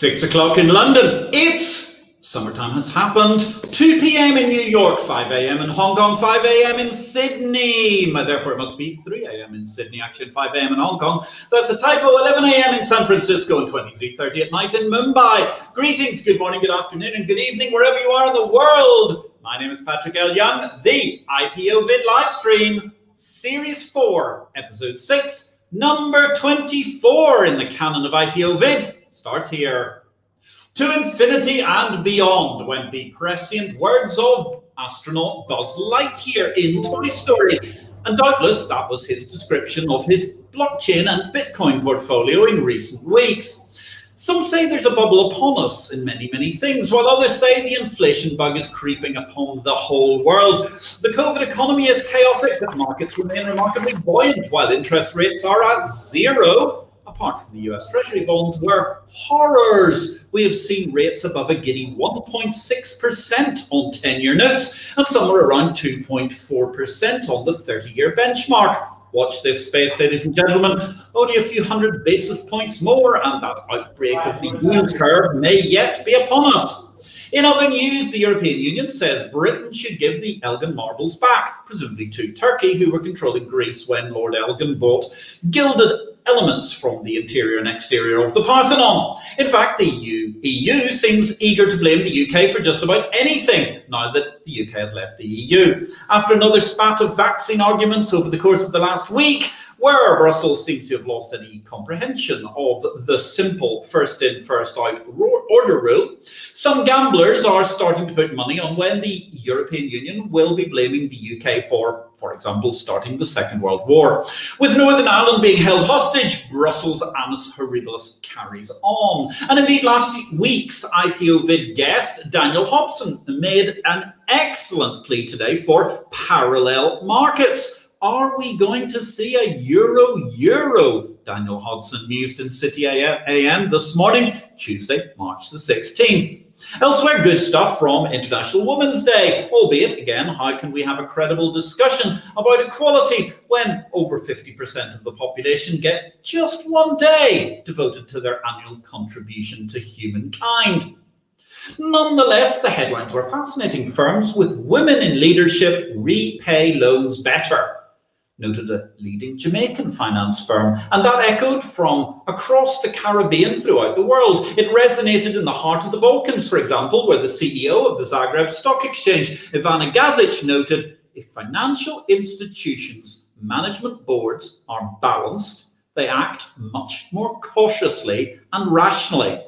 Six o'clock in London. It's summertime has happened. 2 p.m. in New York, 5 a.m. in Hong Kong, 5 a.m. in Sydney. Therefore, it must be 3 a.m. in Sydney, actually, 5 a.m. in Hong Kong. That's a typo. 11 a.m. in San Francisco and 23:30 at night in Mumbai. Greetings, good morning, good afternoon, and good evening, wherever you are in the world. My name is Patrick L. Young, the IPO Vid live stream, Series 4, Episode 6, number 24 in the canon of IPO Vids starts here. To infinity and beyond went the prescient words of astronaut Buzz Lightyear in Toy Story. And doubtless that was his description of his blockchain and Bitcoin portfolio in recent weeks. Some say there's a bubble upon us in many, many things, while others say the inflation bug is creeping upon the whole world. The COVID economy is chaotic, but markets remain remarkably buoyant, while interest rates are at zero apart from the US Treasury bonds, were horrors. We have seen rates above a giddy 1.6% on 10 year notes and somewhere around 2.4% on the 30 year benchmark. Watch this space, ladies and gentlemen. Only a few hundred basis points more, and that outbreak of the yield curve may yet be upon us. In other news, the European Union says Britain should give the Elgin marbles back, presumably to Turkey, who were controlling Greece when Lord Elgin bought gilded elements from the interior and exterior of the Parthenon. In fact, the EU, seems eager to blame the UK for just about anything now that the UK has left the EU. After another spat of vaccine arguments over the course of the last week, where Brussels seems to have lost any comprehension of the simple first in, first out order rule, some gamblers are starting to put money on when the European Union will be blaming the UK for, for example, starting the Second World War. With Northern Ireland being held hostage, Brussels' annus horribilis carries on. And indeed, last week's IPO vid guest, Daniel Hodson, made an excellent plea today for parallel markets are we going to see a euro euro? Daniel Hodson mused in City AM this morning, Tuesday, March the 16th. Elsewhere, good stuff from International Women's Day, albeit, again, how can we have a credible discussion about equality when over 50% of the population get just one day devoted to their annual contribution to humankind? Nonetheless, the headlines were fascinating. Firms with women in leadership repay loans better noted a leading Jamaican finance firm, and that echoed from across the Caribbean throughout the world. It resonated in the heart of the Balkans, for example, where the CEO of the Zagreb Stock Exchange, Ivana Gazic, noted if financial institutions' management boards are balanced, they act much more cautiously and rationally.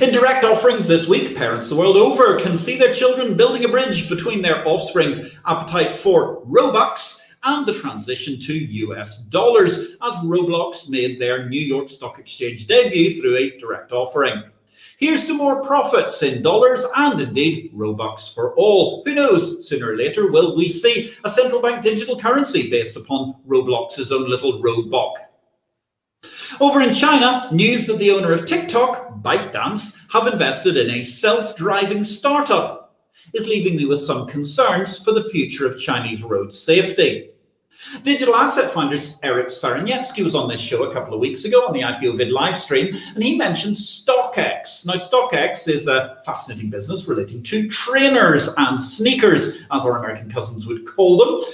In direct offerings this week, parents the world over can see their children building a bridge between their offspring's appetite for Robux and the transition to US dollars as Roblox made their New York Stock Exchange debut through a direct offering. Here's to more profits in dollars and indeed Robux for all. Who knows, sooner or later will we see a central bank digital currency based upon Roblox's own little Roblox. Over in China, news that the owner of TikTok, ByteDance, have invested in a self-driving startup is leaving me with some concerns for the future of Chinese road safety. Digital asset founders Eric Saraniecki was on this show a couple of weeks ago on the IPO vid live stream, and he mentioned StockX. Now, StockX is a fascinating business relating to trainers and sneakers, as our American cousins would call them.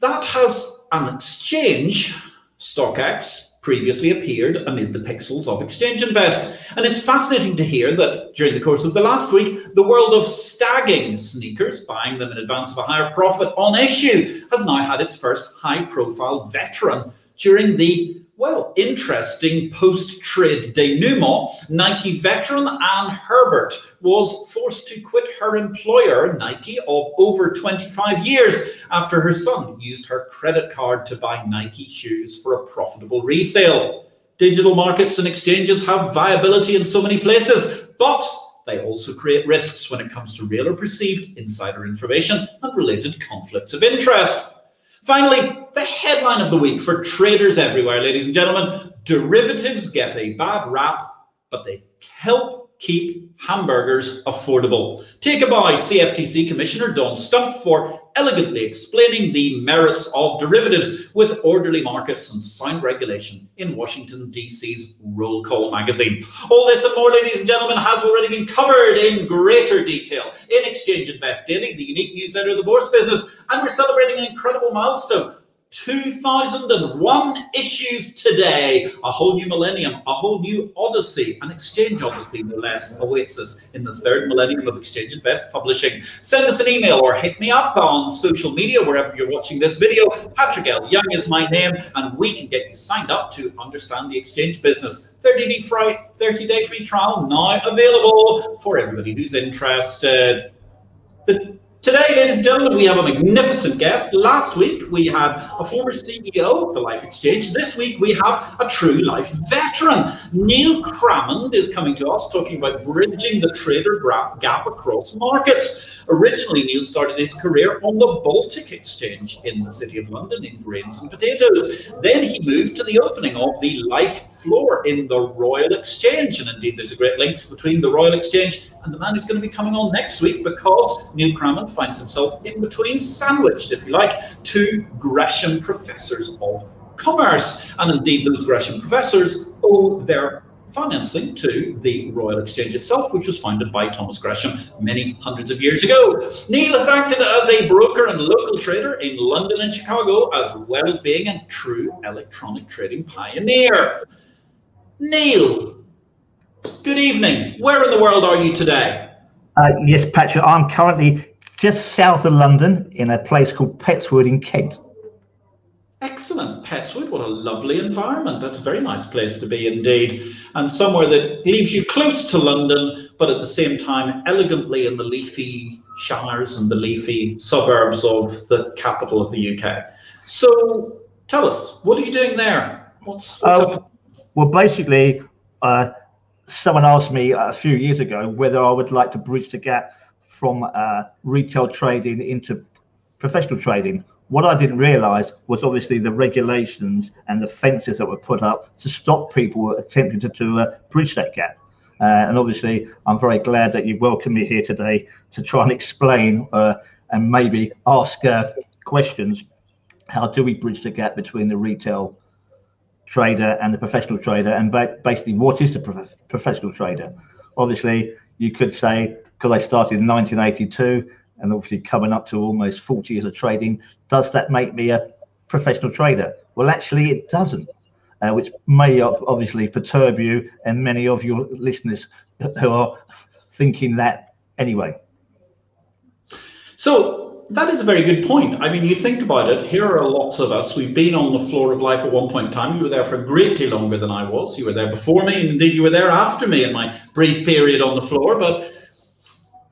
That has an exchange, StockX, previously appeared amid the pixels of Exchange Invest. And it's fascinating to hear that during the course of the last week, the world of stagging sneakers, buying them in advance of a higher profit on issue, has now had its first high profile veteran during the well, interesting post-trade denouement, Nike veteran Anne Herbert was forced to quit her employer, Nike, of over 25 years after her son used her credit card to buy Nike shoes for a profitable resale. Digital markets and exchanges have viability in so many places, but they also create risks when it comes to real or perceived insider information and related conflicts of interest. Finally, the headline of the week for traders everywhere, ladies and gentlemen derivatives get a bad rap, but they help keep hamburgers affordable. Take by CFTC Commissioner Dawn Stump for elegantly explaining the merits of derivatives with orderly markets and sound regulation in Washington, D.C.'s Roll Call magazine. All this and more, ladies and gentlemen, has already been covered in greater detail in Exchange Invest Daily, the unique newsletter of the Bourse business, and we're celebrating an incredible milestone 2001 issues today. A whole new millennium, a whole new odyssey, an exchange odyssey, no less, awaits us in the third millennium of Exchange Invest Publishing. Send us an email or hit me up on social media, wherever you're watching this video. Patrick L. Young is my name, and we can get you signed up to understand the exchange business. 30 day free, 30 day free trial now available for everybody who's interested. The Today, ladies and gentlemen, we have a magnificent guest. Last week, we had a former CEO of the LIFFE Exchange. This week, we have a true LIFFE veteran. Neil Crammond is coming to us talking about bridging the trader gap across markets. Originally, Neil started his career on the Baltic Exchange in the City of London in grains and potatoes. Then he moved to the opening of the LIFFE floor in the Royal Exchange. And indeed, there's a great link between the Royal Exchange and the man who's going to be coming on next week because Neil Crammond finds himself in between, sandwiched, if you like, two Gresham professors of commerce. And indeed, those Gresham professors owe their financing to the Royal Exchange itself, which was founded by Thomas Gresham many hundreds of years ago. Neil has acted as a broker and local trader in London and Chicago, as well as being a true electronic trading pioneer. Neil, good evening. Where in the world are you today? Uh, yes, Patrick, I'm currently just south of London in a place called Petts Wood in Kent. Excellent. Petts Wood, what a lovely environment. That's a very nice place to be indeed. And somewhere that leaves you close to London, but at the same time elegantly in the leafy shires and the leafy suburbs of the capital of the UK. So tell us, what are you doing there? What's, what's uh, well, basically, uh, someone asked me a few years ago whether I would like to bridge the gap from uh, retail trading into professional trading. What I didn't realize was obviously the regulations and the fences that were put up to stop people attempting to, to uh, bridge that gap. Uh, and obviously, I'm very glad that you welcomed me here today to try and explain uh, and maybe ask uh, questions. How do we bridge the gap between the retail trader and the professional trader, and ba- basically what is the prof- professional trader? Obviously, you could say because I started in 1982 and obviously coming up to almost 40 years of trading, does that make me a professional trader? Well, actually, it doesn't, uh, which may obviously perturb you and many of your listeners who are thinking that anyway. So, that is a very good point. I mean, you think about it, here are lots of us. We've been on the floor of LIFFE at one point in time. You were there for a great deal longer than I was. You were there before me, and indeed, you were there after me in my brief period on the floor. But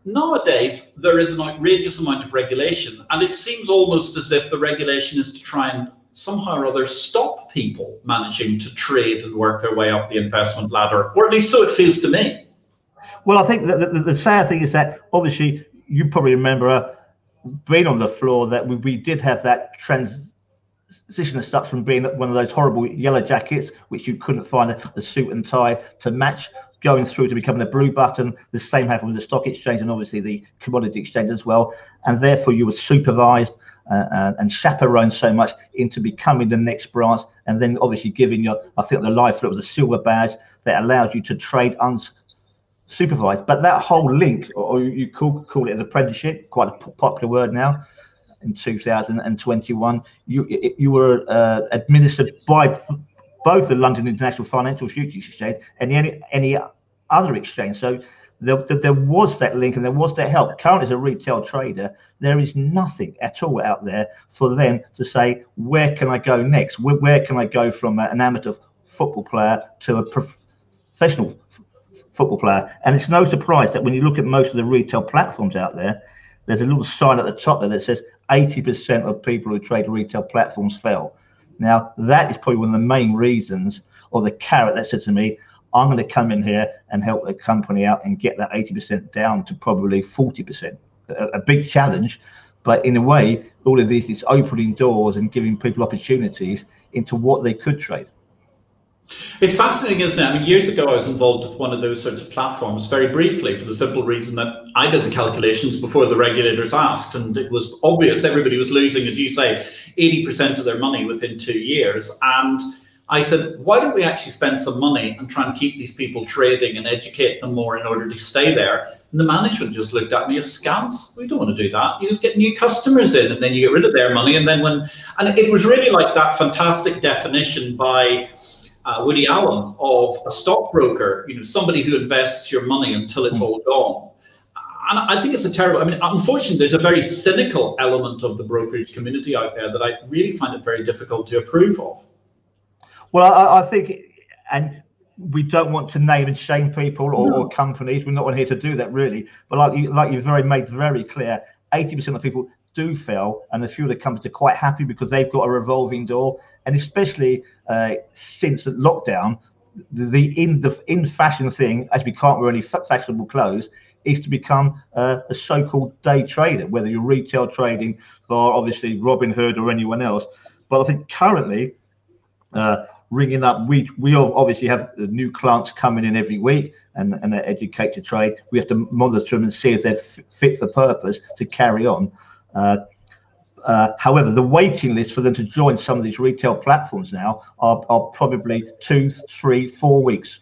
nowadays, there is an outrageous amount of regulation, and it seems almost as if the regulation is to try and somehow or other stop people managing to trade and work their way up the investment ladder, or at least so it feels to me. Well, I think the, the, the sad thing is that obviously you probably remember. Uh, being on the floor that we, we did have that transition as such from being one of those horrible yellow jackets, which you couldn't find a, suit and tie to match, going through to becoming a blue button. The same happened with the stock exchange and obviously the commodity exchange as well. And therefore, you were supervised uh, uh, and chaperoned so much into becoming the next branch, and then obviously giving your, I think the LIFFE was a silver badge that allowed you to trade uns supervised. But that whole link, or you call, call it an apprenticeship, quite a popular word now, in 2021, you you were uh, administered by both the London International Financial Futures Exchange and any any other exchange. So there, there was that link and there was that help. Currently, as a retail trader, there is nothing at all out there for them to say, where can I go next? Where, where can I go from an amateur football player to a professional football player. And it's no surprise that when you look at most of the retail platforms out there, there's a little sign at the top there that says 80% of people who trade retail platforms fail. Now, that is probably one of the main reasons or the carrot that said to me, I'm going to come in here and help the company out and get that 80% down to probably 40%. A, a big challenge, but in a way, all of this is opening doors and giving people opportunities into what they could trade. It's fascinating, isn't it? I mean, years ago, I was involved with one of those sorts of platforms very briefly for the simple reason that I did the calculations before the regulators asked. And it was obvious everybody was losing, as you say, 80% of their money within two years. And I said, why don't we actually spend some money and try and keep these people trading and educate them more in order to stay there? And the management just looked at me askance. We don't want to do that. You just get new customers in and then you get rid of their money. And then when, and it was really like that fantastic definition by uh, Woody Allen of a stockbroker, you know, somebody who invests your money until it's all gone. And I think it's a terrible, I mean, unfortunately, there's a very cynical element of the brokerage community out there that I really find it very difficult to approve of. Well, I, I think, and we don't want to name and shame people or, no. or, companies. We're not here to do that, really. But like you, like you've very made very clear, 80% of people do fail, and the companies are quite happy because they've got a revolving door. And especially uh, since the lockdown, the, in the in fashion thing, as we can't wear any fashionable clothes, is to become uh, a so-called day trader, whether you're retail trading for obviously Robinhood or anyone else. But I think currently, uh, ringing up, we we obviously have new clients coming in every week and, and Educate2trade. We have to monitor them and see if they're fit for purpose to carry on. Uh, uh, however, the waiting list for them to join some of these retail platforms now are, are probably two, three, four weeks.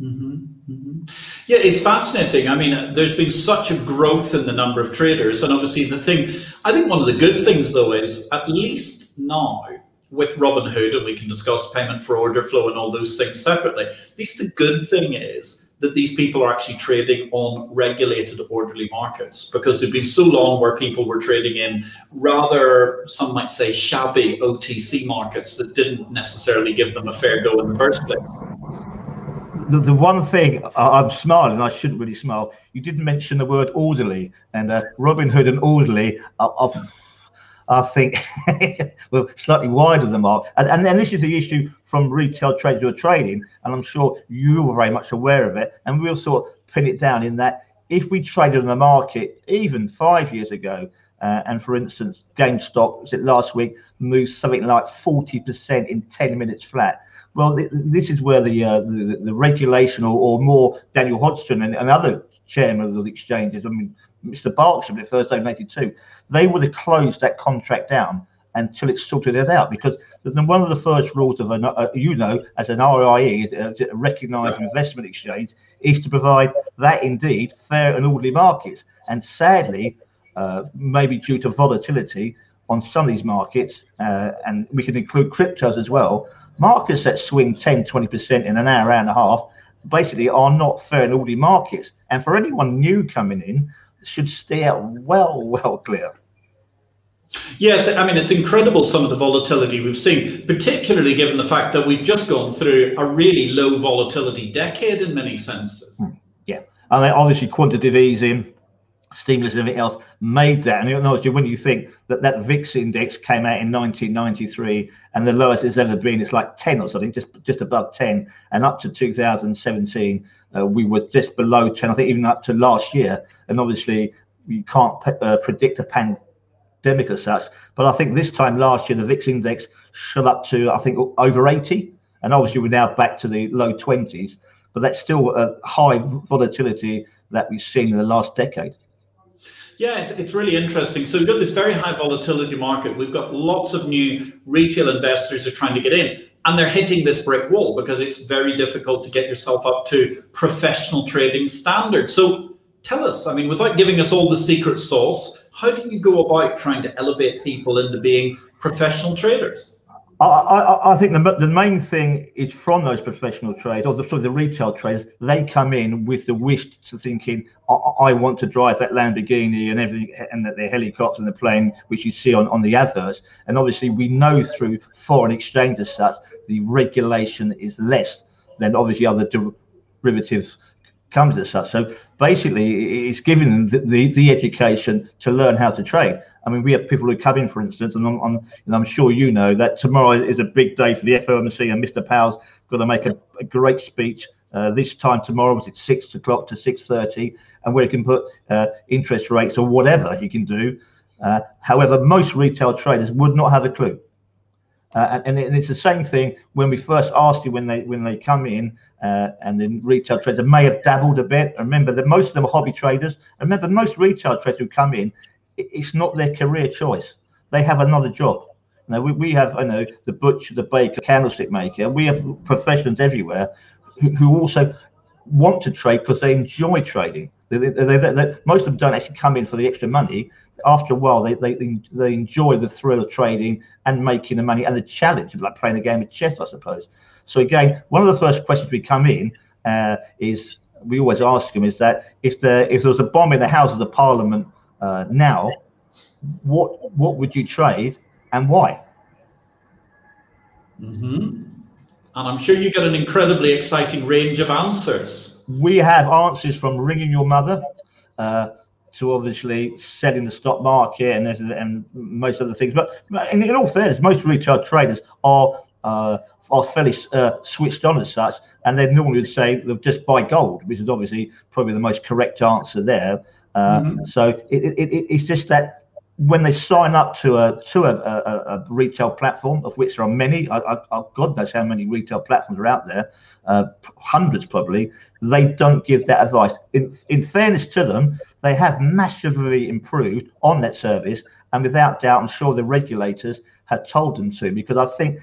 Mm-hmm, mm-hmm. Yeah, it's fascinating. I mean, there's been such a growth in the number of traders. And obviously, the thing, I think one of the good things, though, is at least now with Robinhood, and we can discuss payment for order flow and all those things separately, at least the good thing is that these people are actually trading on regulated orderly markets because they've been so long where people were trading in rather some might say shabby OTC markets that didn't necessarily give them a fair go in the first place. The, the one thing I'm smiling, I shouldn't really smile. You didn't mention the word orderly, and uh, Robinhood and orderly are I think we're slightly wider than mark. And, and then this is the issue from retail trade to trading, and I'm sure you were very much aware of it. And we'll sort of pin it down in that if we traded on the market even five years ago, uh, and for instance, GameStop was it last week moved something like 40% in 10 minutes flat. Well, th- this is where the, uh, the, the regulation, or, or more Daniel Hodson and, and other chairman of the exchanges. I mean, Mr. Berkshire in Thursday in 82, they would have closed that contract down until it sorted it out because one of the first rules of an, uh, you know, as an RIE, a recognised investment exchange, is to provide that indeed fair and orderly markets. And sadly, uh, maybe due to volatility on some of these markets, uh, and we can include cryptos as well, markets that swing 10, 20% in an hour, hour and a half, basically are not fair and orderly markets. And for anyone new coming in, should steer well, well clear. Yes, I mean, it's incredible some of the volatility we've seen, particularly given the fact that we've just gone through a really low volatility decade in many senses. Hmm. Yeah. And then obviously quantitative easing, stimulus and everything else made that. And you know, when you think that that VIX index came out in 1993 and the lowest it's ever been, it's like 10 or something, just just above 10, and up to 2017 uh, we were just below 10, I think even up to last year. And obviously, you can't uh, predict a pandemic as such. But I think this time last year, the VIX index shot up to, I think, over 80. And obviously, we're now back to the low 20s. But that's still a high volatility that we've seen in the last decade. Yeah, it's, it's really interesting. So we've got this very high volatility market. We've got lots of new retail investors are trying to get in and they're hitting this brick wall because it's very difficult to get yourself up to professional trading standards. So tell us, I mean, without giving us all the secret sauce, how do you go about trying to elevate people into being professional traders? I, I, I, think the, the main thing is from those professional trades or the, sort of the retail traders, they come in with the wish to thinking, I, I, want to drive that Lamborghini and everything, and that the helicopter and the plane, which you see on, on the adverts. And obviously, we know through foreign exchange as such, the regulation is less than obviously other derivative companies as such. So basically, it's giving them the, the, the education to learn how to trade. I mean, we have people who come in, for instance, and I'm, I'm, and I'm sure you know that tomorrow is a big day for the FOMC, and Mr. Powell's going to make a, a great speech uh, this time tomorrow. Was it six o'clock to six thirty, and where he can put uh, interest rates or whatever he can do. Uh, however, most retail traders would not have a clue. Uh, and, and, it's the same thing when we first asked you when they when they come in uh, and then retail traders may have dabbled a bit. Remember that most of them are hobby traders. Remember most retail traders who come in, it's not their career choice. They have another job. Now we, we have, I know, the butcher, the baker, candlestick maker. We have professions everywhere who, who also want to trade because they enjoy trading. They, they, they, most of them don't actually come in for the extra money. After a while, they, they they enjoy the thrill of trading and making the money and the challenge of like playing a game of chess, I suppose. So again, one of the first questions we come in uh, is we always ask them is that if the if there was a bomb in the House of the Parliament uh, now, what what would you trade and why? Mm-hmm. And I'm sure you get an incredibly exciting range of answers. We have answers from ringing your mother uh, to obviously selling the stock market and, and most other things. But in, in all fairness, most retail traders are uh, are fairly uh, switched on as such, and they normally would say they'll just buy gold, which is obviously probably the most correct answer there. Uh, mm-hmm. So it, it, it, it's just that when they sign up to a to a, a, a, retail platform, of which there are many, I, I, God knows how many retail platforms are out there, uh, hundreds probably. They don't give that advice. In in fairness to them, they have massively improved on that service, and without doubt, I'm sure the regulators had told them to. Because I think,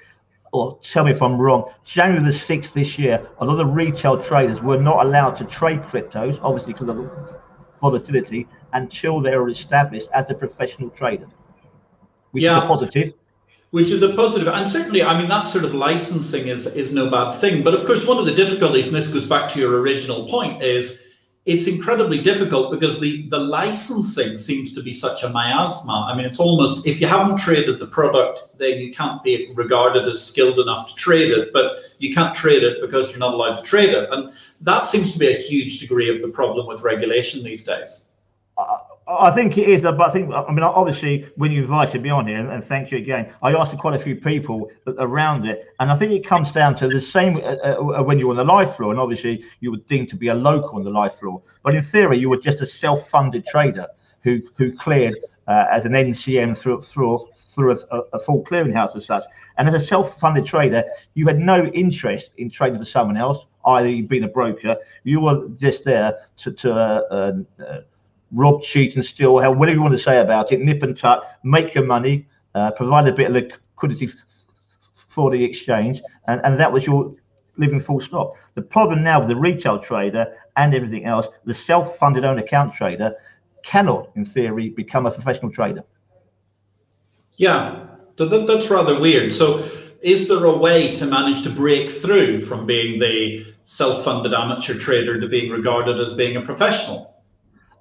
or tell me if I'm wrong, January the sixth this year, a lot of retail traders were not allowed to trade cryptos, obviously because of volatility until they are established as a professional trader, which yeah. is a positive. Which is the positive, and certainly, I mean, that sort of licensing is is no bad thing. But of course, one of the difficulties, and this goes back to your original point, is it's incredibly difficult because the the licensing seems to be such a miasma. I mean, it's almost if you haven't traded the product, then you can't be regarded as skilled enough to trade it. But you can't trade it because you're not allowed to trade it, and that seems to be a huge degree of the problem with regulation these days. Uh, I think it is, but I think I mean obviously when you invited me on here, and thank you again, I asked quite a few people around it, and I think it comes down to the same uh, uh, when you're on the LIFFE floor, and obviously you would deem to be a local on the LIFFE floor, but in theory you were just a self-funded trader who who cleared uh, as an NCM through through through a, a, full clearinghouse as such, and as a self-funded trader, you had no interest in trading for someone else, either you being a broker, you were just there to to. Uh, uh, rob, cheat, and steal, whatever you want to say about it, nip and tuck, make your money, uh, provide a bit of liquidity for the exchange, and, and that was your living full stop. The problem now with the retail trader and everything else, the self-funded own account trader cannot, in theory, become a professional trader. Yeah, that, that's rather weird. So, is there a way to manage to break through from being the self-funded amateur trader to being regarded as being a professional?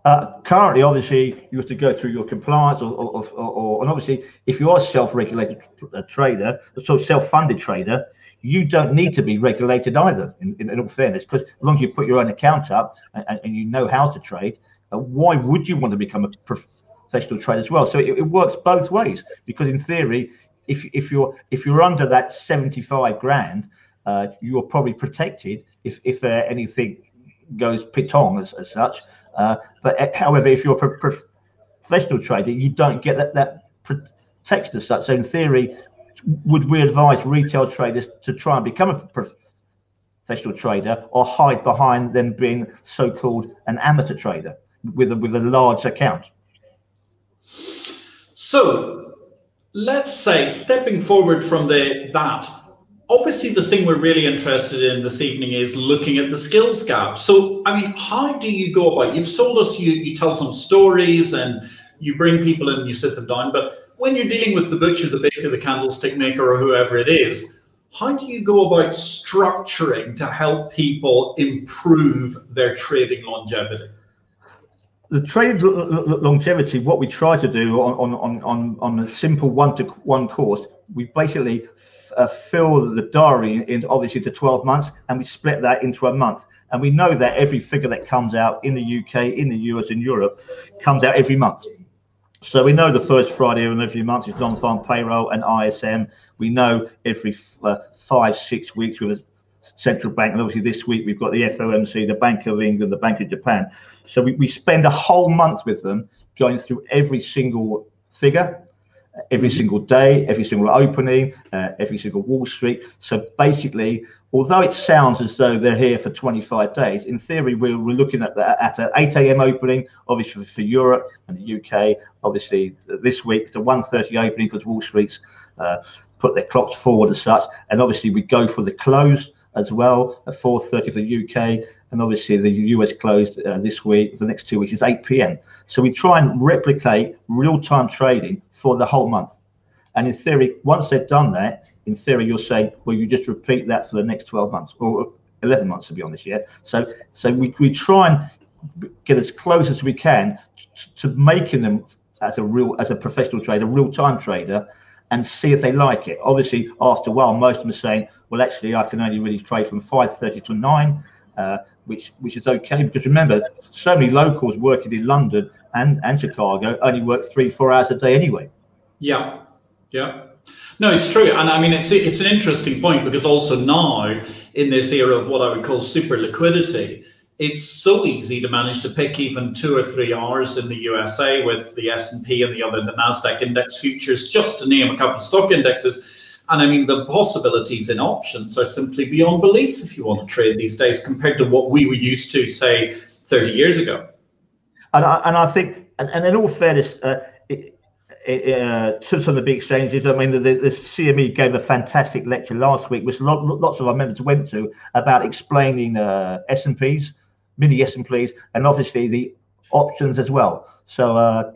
Uh, currently, obviously, you have to go through your compliance, or, or, or, or and obviously, if you are a self-regulated uh, trader, so self-funded trader, you don't need to be regulated either. In, in, in all fairness, because as long as you put your own account up and, and you know how to trade, uh, why would you want to become a professional trader as well? So it, it works both ways. Because in theory, if if you're if you're under that 75 grand, uh, you're probably protected if if uh, anything goes Pete Tong as, as such. Uh, but uh, however, if you're a professional trader, you don't get that, that protection as such. So in theory, would we advise retail traders to try and become a professional trader or hide behind them being so-called an amateur trader with a, with a large account? So let's say stepping forward from the that obviously the thing we're really interested in this evening is looking at the skills gap so i mean how do you go about it? you've told us you you tell some stories and you bring people in and you sit them down but when you're dealing with the butcher the baker the candlestick maker or whoever it is how do you go about structuring to help people improve their trading longevity the trade longevity what we try to do on on on on a simple one to one course we basically uh, fill the diary in obviously to 12 months and we split that into a month. And we know that every figure that comes out in the uk in the us in europe comes out every month. So we know the first friday of every month is non-farm payroll and ism we know every uh, five six weeks with a central bank and obviously this week we've got the fomc the bank of england the bank of japan. So we, we spend a whole month with them going through every single figure every single day, every single opening, uh, every single Wall Street. So basically, although it sounds as though they're here for 25 days, in theory, we're, we're looking at the, at an 8 a.m. opening, obviously for Europe and the UK. Obviously, this week it's a 1:30 opening because Wall Street's uh, put their clocks forward as such, and obviously we go for the close as well at 4:30 for the UK, and obviously the US closed uh, this week. The next two weeks is 8 p.m. So we try and replicate real-time trading for the whole month. And in theory, once they've done that, in theory, you're saying, well, you just repeat that for the next 12 months or 11 months, to be honest. Yeah. So, so we, we try and get as close as we can to, to making them as a real, as a professional trader, real time trader, and see if they like it. Obviously, after a while, most of them are saying, well, actually, I can only really trade from 5:30 to 9. Uh, which which is okay because remember so many locals working in London and and Chicago only work three four hours a day anyway. Yeah, yeah. No, it's true, and I mean it's it's an interesting point because also now in this era of what I would call super liquidity, it's so easy to manage to pick even two or three hours in the USA with the S and the other the Nasdaq index futures, just to name a couple of stock indexes. And I mean, the possibilities in options are simply beyond belief if you want to trade these days compared to what we were used to, say, 30 years ago. And I, and I think, and, and in all fairness, uh, uh, to some of the big exchanges. I mean, the, the, CME gave a fantastic lecture last week, which lots of our members went to, about explaining uh, S&Ps, mini yes and please, and obviously the options as well. So uh,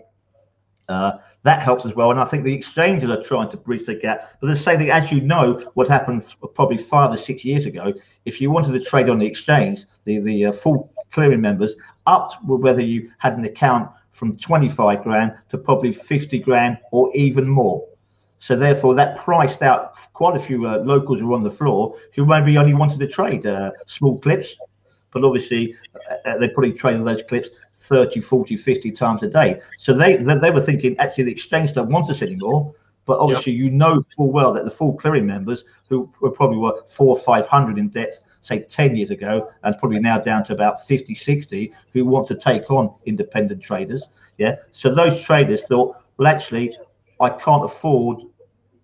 uh, that helps as well. And I think the exchanges are trying to bridge the gap. But the same thing, as you know, what happened probably five or six years ago, if you wanted to trade on the exchange, the, the uh, full clearing members upped whether you had an account from 25 grand to probably 50 grand or even more. So therefore, that priced out quite a few uh, locals who were on the floor who maybe only wanted to trade uh, small clips, but obviously uh, they're probably trading those clips 30, 40, 50 times a day. So they they, they were thinking actually the exchange don't want us anymore. But obviously, yep. you know full well that the full clearing members, who were probably were four or five hundred in depth, say 10 years ago, and probably now down to about 50, 60, who want to take on independent traders. Yeah. So those traders thought, well, actually, I can't afford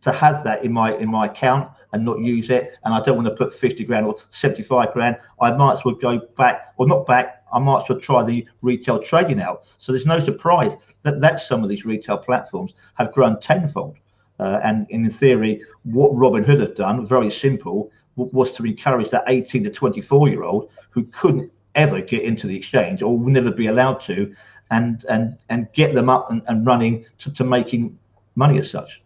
to have that in my in my account and not use it. And I don't want to put 50 grand or 75 grand. I might as well go back or not back. I might as well try the retail trading out. So there's no surprise that that some of these retail platforms have grown tenfold. Uh, and in theory, what Robinhood have done, very simple, was to encourage that 18 to 24 year old who couldn't ever get into the exchange or will never be allowed to, and and and get them up and, and running to, to making money as such.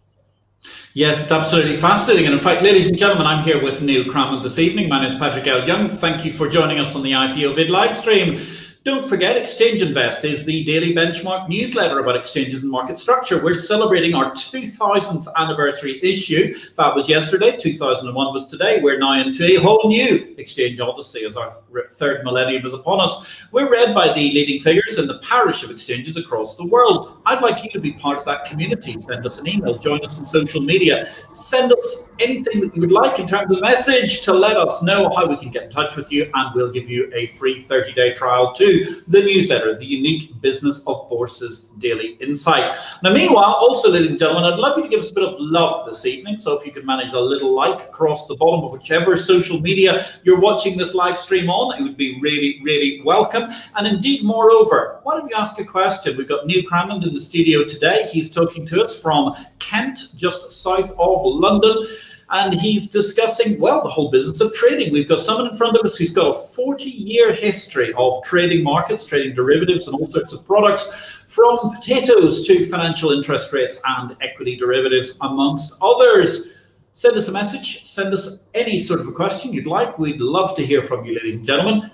Yes, it's absolutely fascinating. And in fact, ladies and gentlemen, I'm here with Neil Crammond this evening. My name is Patrick L. Young. Thank you for joining us on the IPO vid live stream. Don't forget, Exchange Invest is the daily benchmark newsletter about exchanges and market structure. We're celebrating our 2000th anniversary issue. That was yesterday. 2001 was today. We're now into a whole new exchange odyssey as our third millennium is upon us. We're read by the leading figures in the parish of exchanges across the world. I'd like you to be part of that community. Send us an email, join us on social media, send us anything that you would like in terms of a message to let us know how we can get in touch with you, and we'll give you a free 30 day trial too the newsletter, the unique Business of Bourses Daily Insight. Now, meanwhile, also, ladies and gentlemen, I'd love you to give us a bit of love this evening. So if you could manage a little like across the bottom of whichever social media you're watching this live stream on, it would be really, really welcome. And indeed, moreover, why don't we ask a question? We've got Neil Crammond in the studio today. He's talking to us from Kent, just south of London and he's discussing, well, the whole business of trading. We've got someone in front of us who's got a 40 year history of trading markets, trading derivatives, and all sorts of products from potatoes to financial interest rates and equity derivatives, amongst others. Send us a message, send us any sort of a question you'd like. We'd love to hear from you, ladies and gentlemen.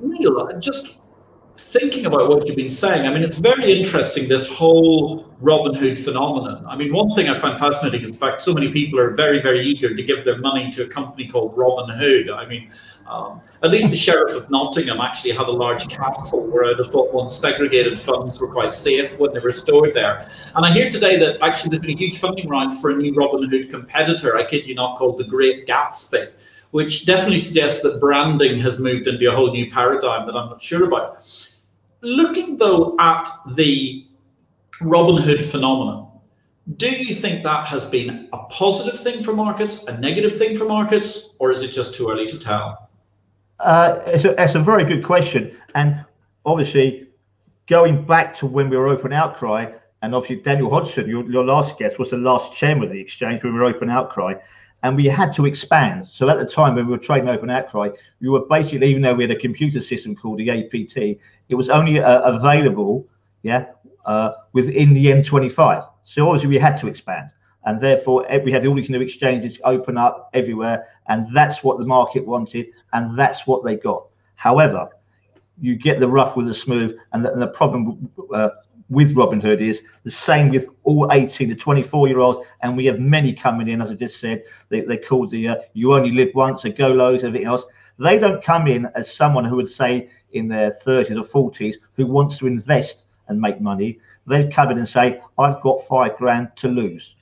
Neil, just thinking about what you've been saying, I mean, it's very interesting, this whole Robinhood phenomenon. I mean, one thing I find fascinating is the fact so many people are very, very eager to give their money to a company called Robin Hood. I mean, um, at least the Sheriff of Nottingham actually had a large castle where I'd have thought once segregated funds were quite safe when they were stored there. And I hear today that actually there's been a huge funding round for a new Robinhood competitor, I kid you not, called the Great Gatsby which definitely suggests that branding has moved into a whole new paradigm that I'm not sure about. Looking though at the Robinhood phenomenon, Do you think that has been a positive thing for markets, a negative thing for markets, or is it just too early to tell? Uh, it's, a, it's a very good question. And obviously, going back to when we were open outcry, and obviously Daniel Hodson, your, your last guest, was the last chairman of the exchange when we were open outcry. And we had to expand. So at the time when we were trading open outcry, we were basically, even though we had a computer system called the APT, it was only uh, available, yeah, uh, within the M25. So obviously we had to expand. And therefore, we had all these new exchanges open up everywhere. And that's what the market wanted. And that's what they got. However, you get the rough with the smooth. And the, and the problem uh, with Robinhood is the same with all 18 to 24 year olds. And we have many coming in, as I just said, they, they call the uh, you only live once, the go lows, everything else. They don't come in as someone who would say in their 30s or 40s who wants to invest and make money. They've come in and say, I've got five grand to lose.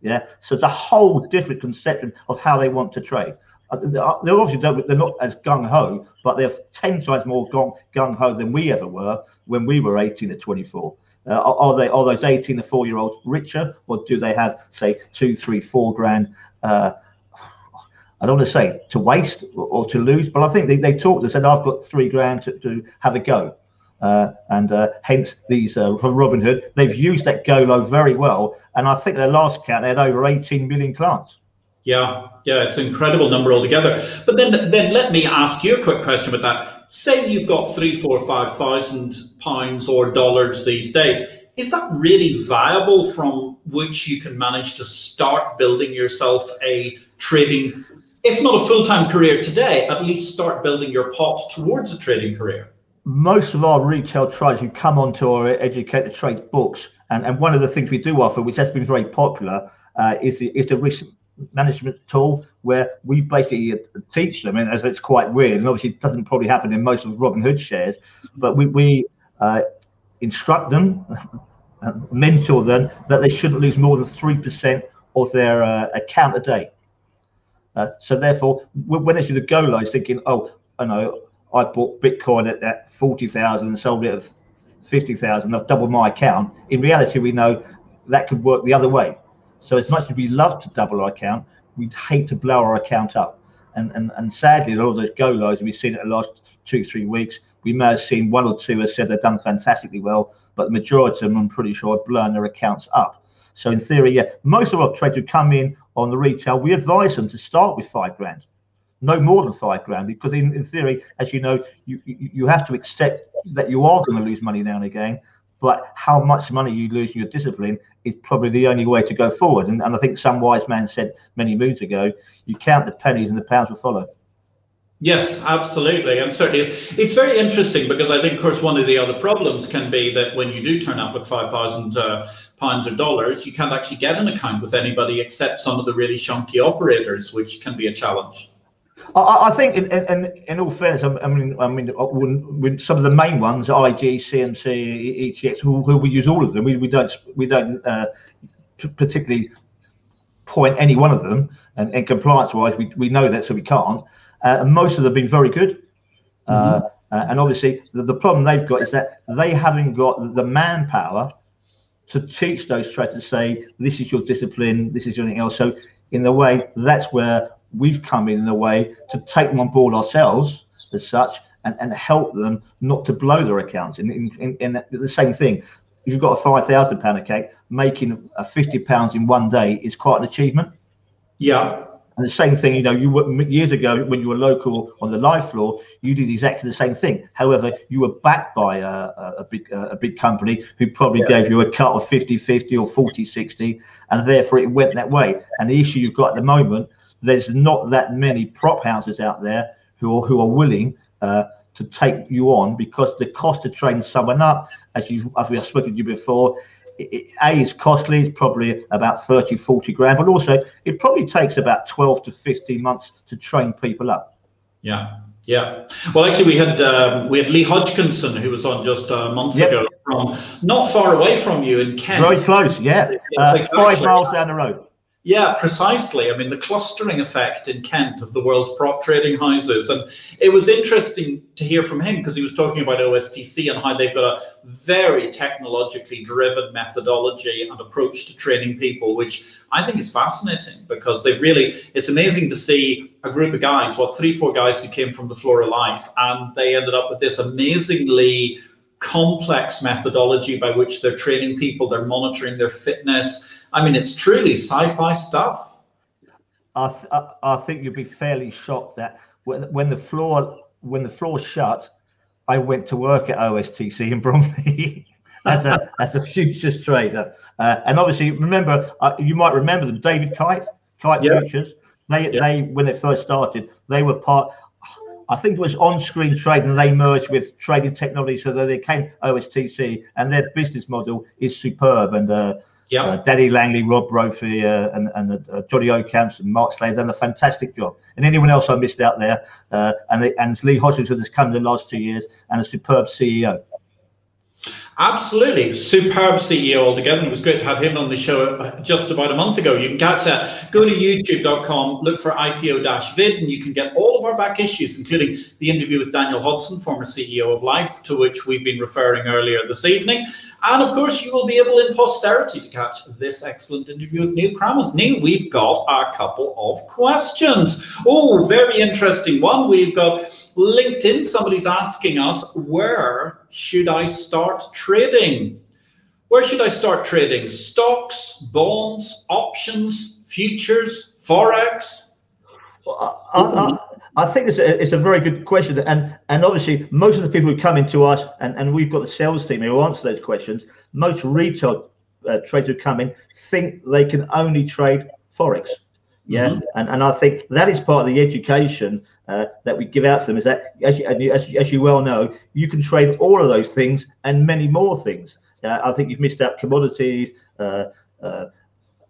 Yeah. So it's a whole different conception of how they want to trade. Uh, they're obviously they're not as gung ho, but they're ten times more gung ho than we ever were when we were 18 to 24. Uh, are they are those 18 to 4 year olds richer, or do they have say two, three, four grand? Uh, I don't want to say to waste or, to lose, but I think they, they talked and said I've got three grand to, to have a go. Uh, and uh, hence these uh, from Robinhood, they've used that go low very well. And I think their last count they had over 18 million clients. Yeah, yeah, it's an incredible number altogether. But then, then let me ask you a quick question with that. Say you've got three, four, five thousand pounds or dollars these days. Is that really viable from which you can manage to start building yourself a trading, if not a full time career today, at least start building your pot towards a trading career? most of our retail traders who come onto our Educate2trade books, and, and one of the things we do offer, which has been very popular, uh, is the, is the risk management tool where we basically teach them, and as it's quite weird, and obviously it doesn't probably happen in most of Robinhood shares, but we, we uh, instruct them, mentor them that they shouldn't lose more than three percent of their uh, account a day. Uh, so therefore, when they see the go lows, thinking, oh, I know I bought Bitcoin at, at 40,000 and sold it at 50,000. I've doubled my account. In reality, we know that could work the other way. So as much as we love to double our account, we'd hate to blow our account up. And and, and sadly, a lot of those go lows we've seen it the last two, three weeks, we may have seen one or two have said they've done fantastically well, but the majority of them, I'm pretty sure, have blown their accounts up. So in theory, yeah, most of our traders who come in on the retail, we advise them to start with five grand no more than five grand because in, in theory as you know you, you, you have to accept that you are going to lose money now and again but how much money you lose in your discipline is probably the only way to go forward and, and i think some wise man said many moons ago you count the pennies and the pounds will follow Yes, absolutely. And certainly it's, it's very interesting because I think, of course, one of the other problems can be that when you do turn up with 5,000 uh, pounds or dollars, you can't actually get an account with anybody except some of the really shonky operators, which can be a challenge. I, I think, in, in, in, all fairness, I mean, I mean, uh, when, when some of the main ones, IG, CMC, ETX, who, who we use all of them. We, we don't we don't uh, particularly point any one of them, and, and compliance-wise, we, we know that, so we can't. Uh, and most of them have been very good. Uh, mm-hmm. Uh, and obviously, the, the problem they've got is that they haven't got the manpower to teach those traders to say, this is your discipline, this is your thing else. So, in the way, that's where we've come in in a way to take them on board ourselves as such and, and help them not to blow their accounts. In, in, in, in the same thing, if you've got a five thousand pound account, making a fifty pounds in one day is quite an achievement. Yeah. And the same thing, you know, you years ago when you were local on the LIFFE floor, you did exactly the same thing. However, you were backed by a, a, a big a big company who probably yeah. gave you a cut of 50 50 or 40 60, and therefore it went that way. And the issue you've got at the moment there's not that many prop houses out there who are, who are willing uh, to take you on because the cost to train someone up, as you as we have spoken to you before, it, a is costly. It's probably about 30, 40 grand, but also it probably takes about 12 to 15 months to train people up. Yeah. Yeah. Well, actually, we had um, we had Lee Hodgkinson who was on just a month yep. ago from not far away from you in Kent. Very close. Yeah. Uh, exactly. Five miles down the road. Yeah, precisely. I mean, the clustering effect in Kent of the world's prop trading houses. And it was interesting to hear from him because he was talking about OSTC and how they've got a very technologically driven methodology and approach to training people, which I think is fascinating because they've really, it's amazing to see a group of guys, what, three, four guys who came from the floor of LIFFE, and they ended up with this amazingly complex methodology by which they're training people, they're monitoring their fitness I mean, it's truly sci-fi stuff. I, th- I think you'd be fairly shocked that when when the floor when the floor shut, I went to work at OSTC in Bromley as a as a futures trader, uh, and obviously remember uh, you might remember them, David Kite, Kite yeah. Futures. They yeah. they when they first started, they were part. I think it was on-screen trading. They merged with trading technology, so that they came OSTC, and their business model is superb. And uh, yeah. Uh, Langley, Rob Brophy, uh, and, and uh, Johnny Ocamps and Mark Slade done a fantastic job. And anyone else I missed out there, uh, and, they, and Lee Hodgkinson has come in the last two years and a superb CEO. Absolutely. Superb CEO altogether. And it was great to have him on the show uh, just about a month ago. You can catch that. Go to youtube.com, look for IPO vid, and you can get all of our back issues, including the interview with Daniel Hodson, former CEO of LIFFE, to which we've been referring earlier this evening. And of course, you will be able in posterity to catch this excellent interview with Neil Crammond. Neil, we've got a couple of questions. Oh, very interesting one. We've got LinkedIn. Somebody's asking us, where should I start trading? Where should I start trading? Stocks, bonds, options, futures, forex? Well, I, I, I think it's a, it's a very good question, and and obviously most of the people who come into us, and, and we've got the sales team who answer those questions. Most retail uh, traders who come in think they can only trade forex. Yeah, mm-hmm. and, and I think that is part of the education uh, that we give out to them. Is that as you, as, you, as you well know, you can trade all of those things and many more things. Uh, I think you've missed out commodities, uh, uh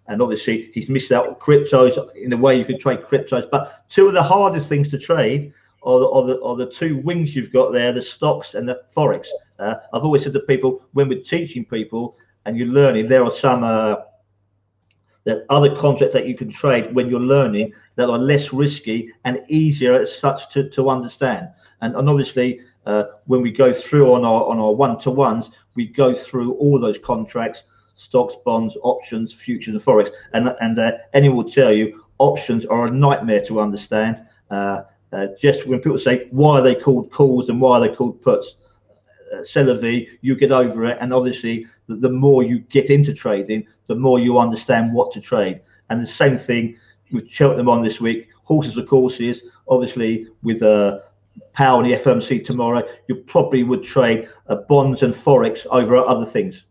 and obviously he's missed out cryptos in the way you can trade cryptos. But two of the hardest things to trade are the, are the, are the two wings you've got there, the stocks and the forex. Uh, I've always said to people when we're teaching people and you're learning, there are some are other contracts that you can trade when you're learning that are less risky and easier as such to, to understand. And, and obviously, uh, when we go through on our on our one to ones, we go through all those contracts stocks, bonds, options, futures, and forex. And and uh, anyone will tell you options are a nightmare to understand. Uh, uh, just when people say why are they called calls and why are they called puts, V, you get over it. And obviously, the, the more you get into trading, the more you understand what to trade. And the same thing with Cheltenham on this week. Horses for courses. Obviously, with uh, Powell and the FMC tomorrow, you probably would trade uh, bonds and forex over other things.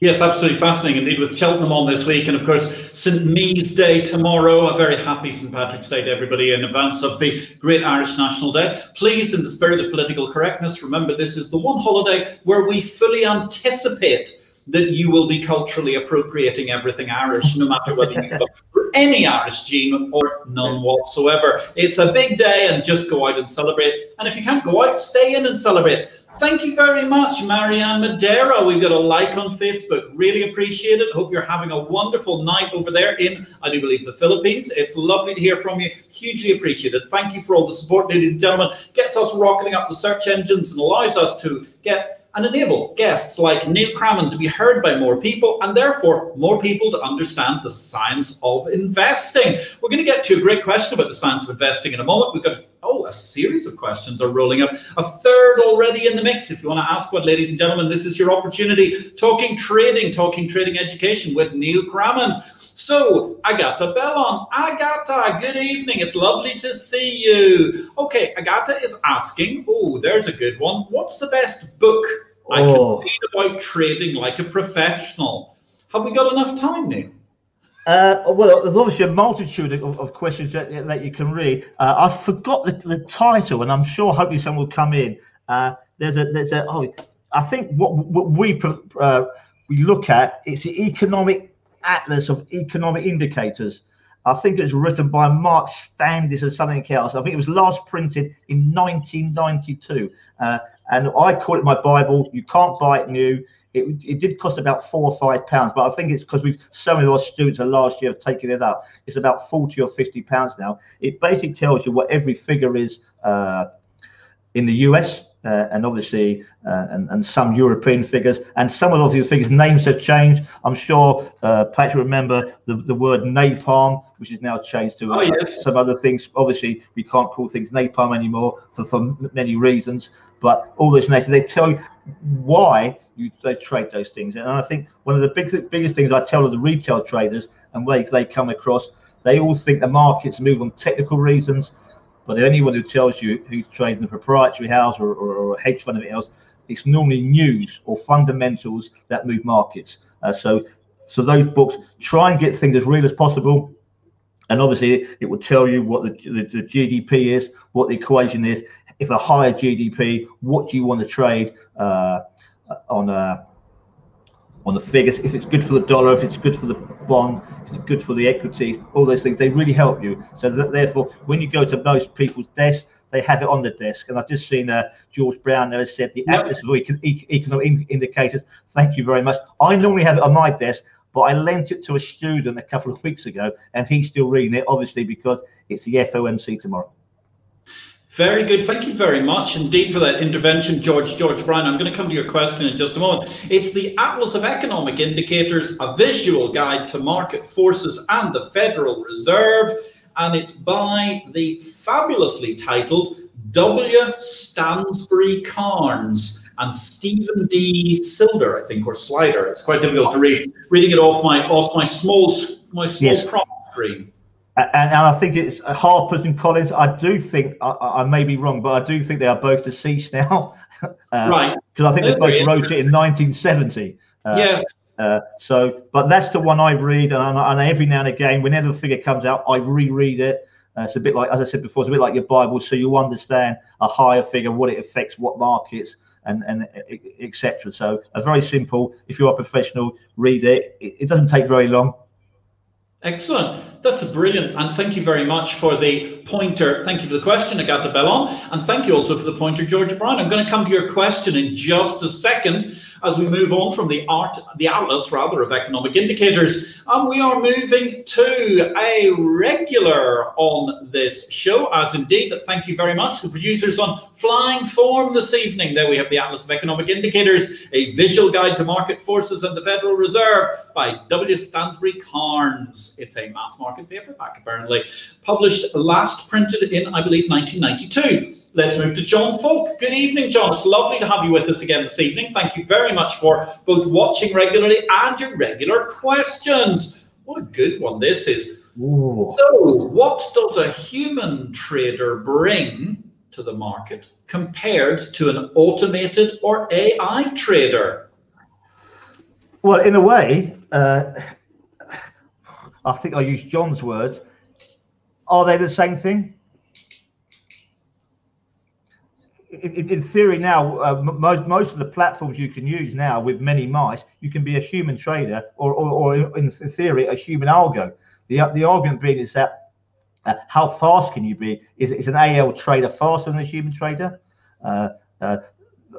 Yes, absolutely fascinating indeed. With Cheltenham on this week, and of course St Meath Day tomorrow. A very happy St Patrick's Day to everybody in advance of the great Irish National Day. Please, in the spirit of political correctness, remember this is the one holiday where we fully anticipate that you will be culturally appropriating everything Irish, no matter whether you have any Irish gene or none whatsoever. It's a big day, and just go out and celebrate. And if you can't go out, stay in and celebrate. Thank you very much, Marianne Madeira. We've got a like on Facebook. Really appreciate it. Hope you're having a wonderful night over there in, I do believe, the Philippines. It's lovely to hear from you. Hugely appreciate it. Thank you for all the support, ladies and gentlemen. Gets us rocketing up the search engines and allows us to get and enable guests like Neil Crammond to be heard by more people and therefore more people to understand the science of investing. We're going to get to a great question about the science of investing in a moment. We've got, oh, a series of questions are rolling up. A third already in the mix. If you want to ask what, ladies and gentlemen, this is your opportunity. Talking trading, talking trading education with Neil Crammond. So, Agata Bellon, Agata, good evening. It's lovely to see you. Okay, Agata is asking, oh, there's a good one. What's the best book I can oh. read about trading like a professional? Have we got enough time now? Uh, well, there's obviously a multitude of, of questions that, that, you can read. Uh, I forgot the, the, title, and I'm sure hopefully someone will come in. Uh, there's a, there's a. Oh, I think what, what we uh, we look at it's the economic atlas of economic indicators. I think it was written by Mark Standish or something else. I think it was last printed in 1992. Uh, and I call it my Bible. You can't buy it new. it, it did cost about four or five pounds, but I think it's because we've so many of our students last year have taken it up. It's about 40 or 50 pounds now. It basically tells you what every figure is uh, in the US uh, and obviously uh, and, and some European figures. And some of those figures names have changed. I'm sure uh, Patrick remember the, the word napalm, which is now changed to oh, yes. some other things. Obviously, we can't call things napalm anymore for, for many reasons. But all those names, they tell you why you they trade those things. And I think one of the big, biggest things I tell the retail traders and they, they come across, they all think the markets move on technical reasons but anyone who tells you who's trading a proprietary house or, or, or a hedge fund or anything else, it's normally news or fundamentals that move markets. Uh, so, so those books try and get things as real as possible. And obviously, it will tell you what the, the, the GDP is, what the equation is. If a higher GDP, what do you want to trade uh, on a on the figures, if it's good for the dollar, if it's good for the bond, if it's good for the equities, all those things, they really help you. So that, therefore, when you go to most people's desks, they have it on the desk. And I've just seen uh, George Brown there has said the yep. Atlas of Economic Indicators. Thank you very much. I normally have it on my desk, but I lent it to a student a couple of weeks ago, and he's still reading it, obviously, because it's the FOMC tomorrow. Very good. Thank you very much indeed for that intervention, George. George Brown, I'm going to come to your question in just a moment. It's the Atlas of Economic Indicators, a visual guide to market forces and the Federal Reserve. And it's by the fabulously titled W. Stansbury Carnes and Stephen D. Silder, I think, or Slider. It's quite difficult to read. Reading it off my off my small my small yes. prompt screen and, and I think it's Harpers and Collins. I do think I, I, may be wrong, but I do think they are both deceased now. uh, right. Because I think they both wrote it in 1970. Uh, yes. Uh, so, but that's the one I read, and, and, every now and again, whenever the figure comes out, I reread it. Uh, it's a bit like, as I said before, it's a bit like your Bible, so you understand a higher figure, what it affects, what markets, and and etc. So, a very simple. If you're a professional, read it. It, it doesn't take very long. Excellent. That's brilliant. And thank you very much for the pointer. Thank you for the question, Agatha Bellon. And thank you also for the pointer, George Brown. I'm going to come to your question in just a second as we move on from the art, the atlas rather of economic indicators. And we are moving to a regular on this show, as indeed, thank you very much to producers on flying form this evening. There we have the Atlas of Economic Indicators, a visual guide to market forces and the Federal Reserve by W. Stansbury Carnes. It's a mass market paperback, apparently, published last printed in, I believe, 1992. Let's move to John Falk. Good evening, John. It's lovely to have you with us again this evening. Thank you very much for both watching regularly and your regular questions. What a good one this is. Ooh. So, what does a human trader bring to the market compared to an automated or AI trader? Well, in a way, uh, I think I use John's words. Are they the same thing? In, theory now, uh, most most of the platforms you can use now with many mice, you can be a human trader or, or, or in theory, a human algo. The the argument being is that uh, how fast can you be? Is, is an AL trader faster than a human trader? Uh, uh,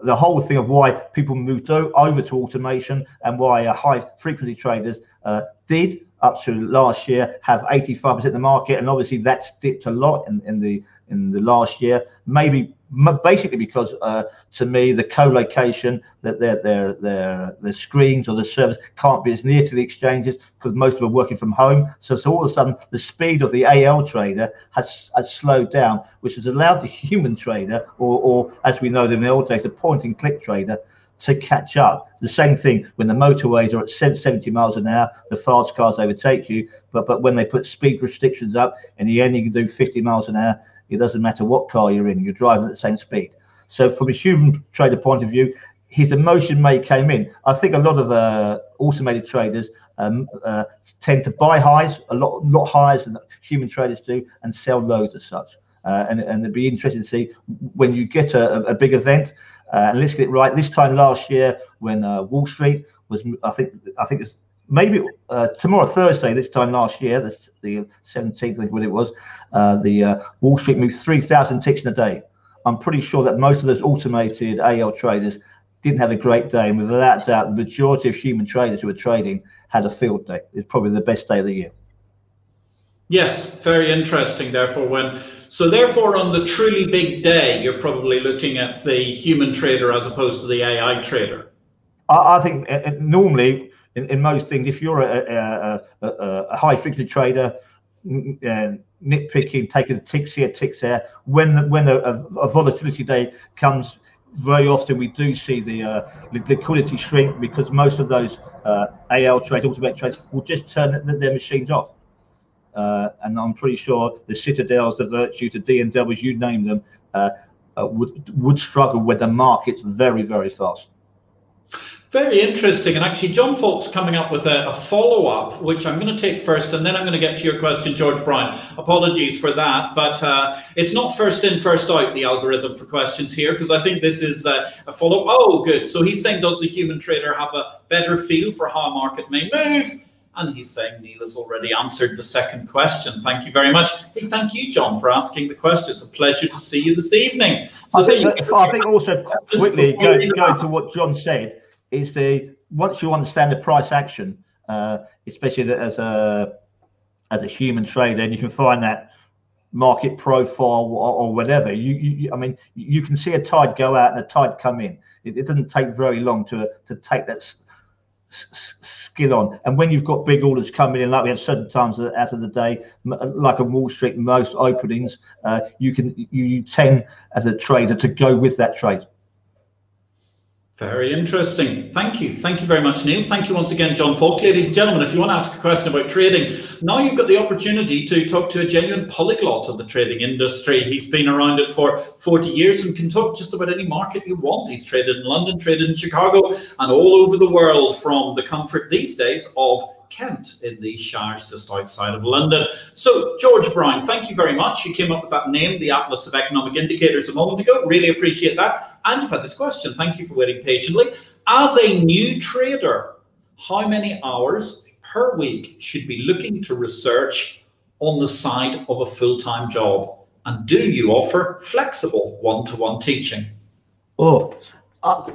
the whole thing of why people moved over to automation and why uh, high frequency traders uh, did up to last year have 85% of the market and obviously that's dipped a lot in, in the in the last year maybe basically because uh, to me the co-location that their their their the screens or the servers can't be as near to the exchanges because most of them are working from home. So so all of a sudden the speed of the AL trader has has slowed down, which has allowed the human trader or or as we know them in the old days, the point and click trader to catch up. The same thing when the motorways are at 70 miles an hour, the fast cars overtake you. But but when they put speed restrictions up in the end you can do 50 miles an hour, it doesn't matter what car you're in, you're driving at the same speed. So from a human trader point of view, his emotion may came in. I think a lot of uh, automated traders um, uh, tend to buy highs, a lot, lot higher than human traders do, and sell lows as such. Uh, and, and it'd be interesting to see when you get a, a big event. Uh, and let's get it right. This time last year, when uh, Wall Street was, I think, I think it's maybe uh, tomorrow Thursday this time last year, the, the 17th, I think what it was, uh, the uh, Wall Street moves 3,000 ticks in a day. I'm pretty sure that most of those automated AL traders didn't have a great day, and without doubt, the majority of human traders who were trading had a field day. It's probably the best day of the year. Yes, very interesting. Therefore, when so therefore on the truly big day, you're probably looking at the human trader as opposed to the AI trader. I, I think uh, normally in, in, most things, if you're a, a, a, a high frequency trader, uh, nitpicking, taking ticks here, ticks there, when when a, volatility day comes, very often we do see the uh, liquidity shrink because most of those uh, AL trades, automatic trades, will just turn their machines off. Uh, and I'm pretty sure the Citadels, the Virtu, the D&Ws, you name them, uh, uh, would would struggle with the markets very, very fast. Very interesting. And actually, John Falk's coming up with a, a follow up, which I'm going to take first, and then I'm going to get to your question, George Bryan. Apologies for that. But uh, it's not first in, first out, the algorithm for questions here, because I think this is uh, a follow up. Oh, good. So he's saying, does the human trader have a better feel for how a market may move? And he's saying Neil has already answered the second question. Thank you very much. Hey, thank you, John, for asking the question. It's a pleasure to see you this evening. So I think, I think also quickly go, go to what John said is the once you understand the price action, uh, especially as a as a human trader, and you can find that market profile or, or whatever. You, you, I mean, you can see a tide go out and a tide come in. It, it doesn't take very long to to take that skill on. And when you've got big orders coming in, like we have certain times out of the day, like on Wall Street, most openings, uh, you can you, you tend as a trader to go with that trade. Very interesting. Thank you. Thank you very much, Neil. Thank you once again, John Falk. Ladies and gentlemen, if you want to ask a question about trading, now you've got the opportunity to talk to a genuine polyglot of the trading industry. He's been around it for 40 years and can talk just about any market you want. He's traded in London, traded in Chicago, and all over the world from the comfort these days of Kent in the Shires just outside of London. So, George Bryan, thank you very much. You came up with that name, the Atlas of Economic Indicators, a moment ago. Really appreciate that. And you've had this question. Thank you for waiting patiently. As a new trader, how many hours per week should be looking to research on the side of a full-time job? And do you offer flexible one-to-one teaching? Oh, uh,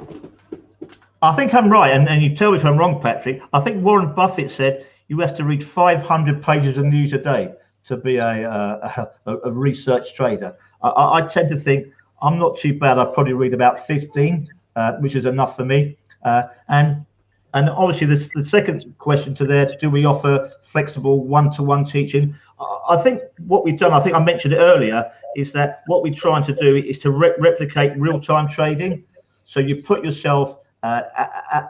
I think I'm right, and, and you tell me if I'm wrong, Patrick. I think Warren Buffett said you have to read 500 pages of news a day to be a, a, a research trader. I, I, tend to think I'm not too bad. I probably read about 15, uh, which is enough for me. Uh, and and obviously, the, the second question to there: Do we offer flexible one-to-one teaching? I think what we've done, I think I mentioned it earlier, is that what we're trying to do is to re replicate real-time trading. So you put yourself uh,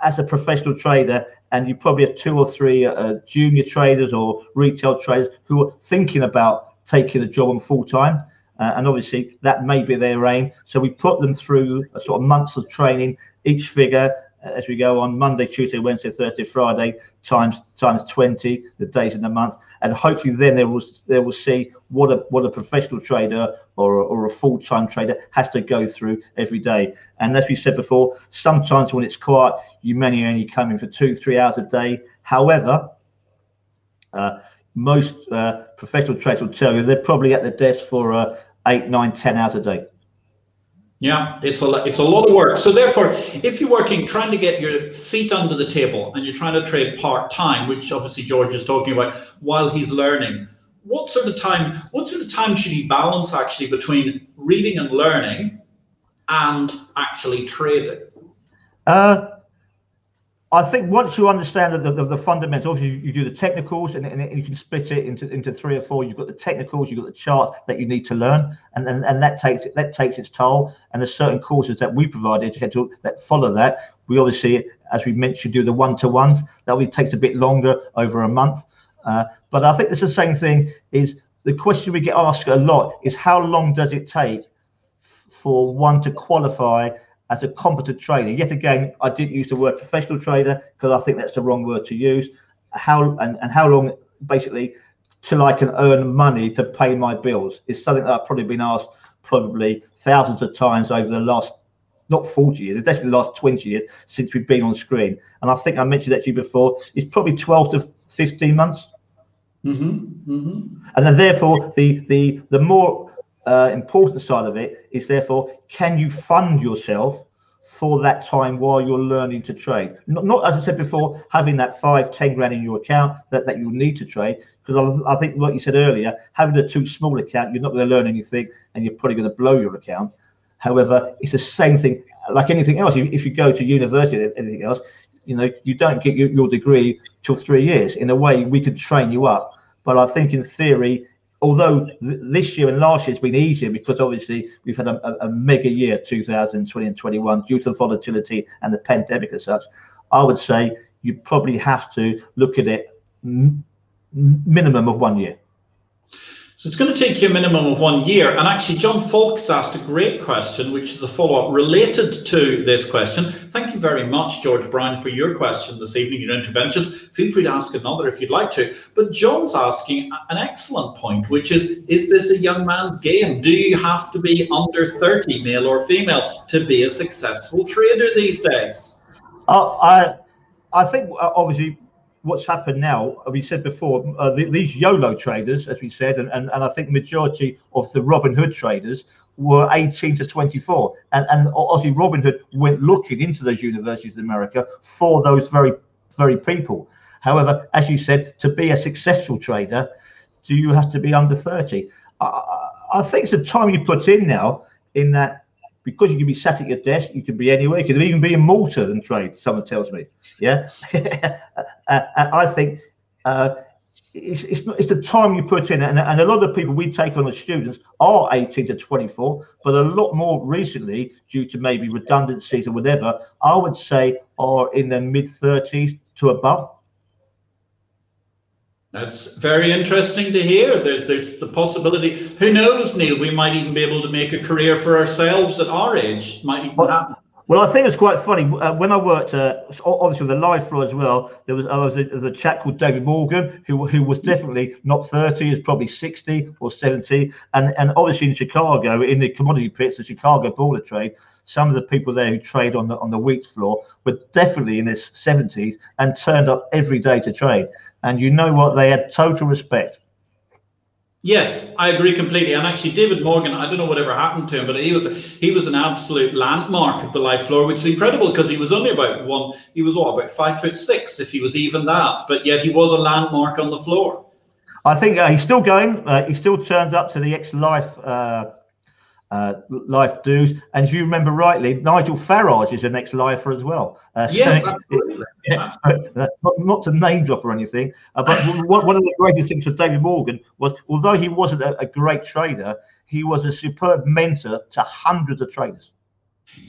as a professional trader, and you probably have two or three uh, junior traders or retail traders who are thinking about taking a job on full time. Uh, and obviously, that may be their aim. So we put them through a sort of months of training, each figure as we go on Monday, Tuesday, Wednesday, Thursday, Friday times times 20 the days in the month, and hopefully then they will they will see what a what a professional trader or or a full time trader has to go through every day. And as we said before, sometimes when it's quiet, you may only come in for two three hours a day. However. Uh, most uh, professional traders will tell you they're probably at the desk for uh, eight, nine, ten hours a day. Yeah, it's a it's a lot of work. So therefore, if you're working trying to get your feet under the table and you're trying to trade part time, which obviously George is talking about while he's learning, what sort of time what sort of time should he balance actually between reading and learning and actually trading? Uh, I think once you understand the, the, the fundamentals, you, you, do the technicals and, and, you can split it into, into three or four. You've got the technicals, you've got the chart that you need to learn, and, and, and that takes that takes its toll. And there's certain courses that we provide educators that follow that. We obviously, as we mentioned, do the one-to-ones. That only takes a bit longer, over a month. Uh, but I think it's the same thing. Is the question we get asked a lot is how long does it take for one to qualify as a competent trader. Yet again, I didn't use the word professional trader because I think that's the wrong word to use. How and, and how long basically till I can earn money to pay my bills is something that I've probably been asked probably thousands of times over the last not 40 years, it's definitely the last 20 years since we've been on screen. And I think I mentioned that to you before, it's probably 12 to 15 months. Mm-hmm, mm-hmm. And then therefore the the the more uh, important side of it is therefore, can you fund yourself for that time while you're learning to trade. Not, not, as I said before, having that five, ten grand in your account that, that you need to trade. Because I, I, think, like you said earlier, having a too small account, you're not going to learn anything and you're probably going to blow your account. However, it's the same thing like anything else. If, if you go to university or anything else, you know, you don't get your, your degree till three years. In a way, we could train you up. But I think in theory, although th- this year and last year has been easier because obviously we've had a, a, a, mega year 2020 and 21 due to the volatility and the pandemic as such. I would say you probably have to look at it m- minimum of one year so it's going to take you a minimum of one year. And actually, John Falk has asked a great question, which is a follow up related to this question. Thank you very much, George Brown, for your question this evening, your interventions. Feel free to ask another if you'd like to. But John's asking an excellent point, which is Is this a young man's game? Do you have to be under 30, male or female, to be a successful trader these days? Uh, I, I think uh, obviously what's happened now, we said before, uh, the, these YOLO traders, as we said, and, and, and I think majority of the Robinhood traders were 18 to 24. And, and obviously Robinhood went looking into those universities in America for those very, very people. However, as you said, to be a successful trader, do you have to be under 30? I, I think it's the time you put in now in that because you can be sat at your desk, you can be anywhere. You can even be in Malta and trade. Someone tells me, yeah. and I think uh, it's it's, not, it's the time you put in, and, and a lot of people we take on as students are 18 to 24, but a lot more recently, due to maybe redundancies or whatever, I would say are in their mid 30s to above. That's very interesting to hear. There's there's the possibility. Who knows, Neil? We might even be able to make a career for ourselves at our age. Might even well, happen. Well, I think it's quite funny. Uh, when I worked, uh, obviously with the LIFFE floor as well, there was, uh, was, a, there was a chap called David Morgan who who was definitely not 30, is probably 60 or 70. And and obviously in Chicago, in the commodity pits, the Chicago of Trade, some of the people there who trade on the on the wheat floor were definitely in their 70s and turned up every day to trade. And you know what? They had total respect. Yes, I agree completely. And actually, David Morgan, I don't know whatever happened to him, but he was he was an absolute landmark of the LIFFE floor, which is incredible because he was only about one. He was what about five foot six, if he was even that. But yet he was a landmark on the floor. I think uh, he's still going. Uh, he still turns up to the ex-LIFFE uh, uh, LIFFE dues. And if you remember rightly, Nigel Farage is the next lifer as well. Uh, yes, so yeah. not, not, to name drop or anything, uh, but one of the greatest things for David Morgan was, although he wasn't a, a great trader, he was a superb mentor to hundreds of traders.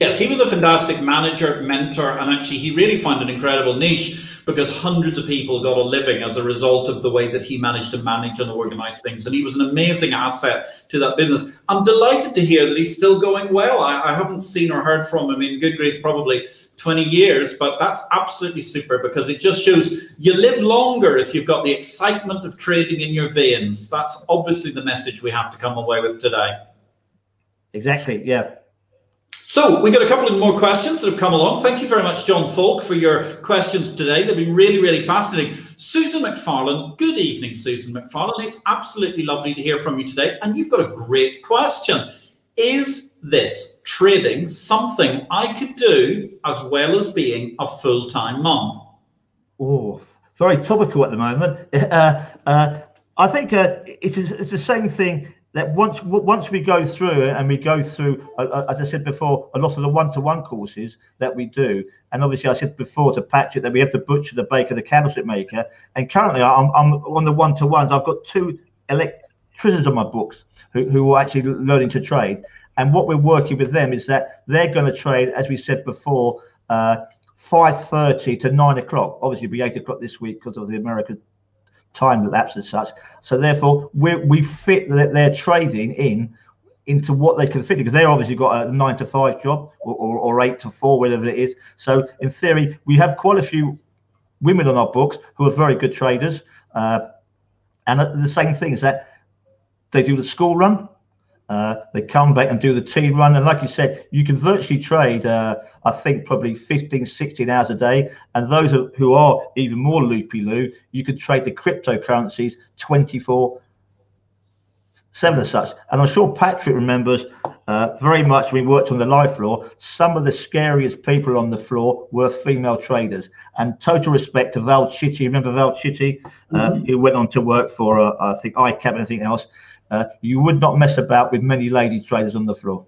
Yes, he was a fantastic manager, mentor, and actually he really found an incredible niche because hundreds of people got a living as a result of the way that he managed to manage and organize things. And he was an amazing asset to that business. I'm delighted to hear that he's still going well. I, I haven't seen or heard from him in good grief probably 20 years, but that's absolutely super because it just shows you live longer if you've got the excitement of trading in your veins. That's obviously the message we have to come away with today. Exactly. Yeah. So we got a couple of more questions that have come along. Thank you very much, John Falk, for your questions today. They've been really, really fascinating. Susan McFarlane, good evening, Susan McFarlane. It's absolutely lovely to hear from you today. And you've got a great question. Is this trading something I could do as well as being a full-time mom? Oh, very topical at the moment. Uh, uh, I think uh, it is, it's the same thing that once once we go through it and we go through, as I said before, a lot of the one-to-one courses that we do, and obviously I said before to Patrick that we have the butcher, the baker, the candlestick maker, and currently I'm, I'm on the one-to-ones. I've got two electricians on my books who, who are actually learning to trade, and what we're working with them is that they're going to trade, as we said before, uh, 5.30 to 9 o'clock. Obviously, it'll be 8 o'clock this week because of the American time lapse as such. So therefore, we we fit their, their trading in into what they can fit because they're obviously got a nine to five job or, or, or, eight to four, whatever it is. So in theory, we have quite a few women on our books who are very good traders. Uh, and the same thing is that they do the school run, uh, they come back and do the T run. And like you said, you can virtually trade, uh, I think, probably 15, 16 hours a day. And those who are even more loopy loo, you could trade the cryptocurrencies 24 7 as such. And I'm sure Patrick remembers uh, very much we worked on the LIFFE floor. Some of the scariest people on the floor were female traders. And total respect to Val Chitty. Remember Val Chitty, uh, mm-hmm. who went on to work for uh, I think ICAP and anything else. Uh, you would not mess about with many lady traders on the floor.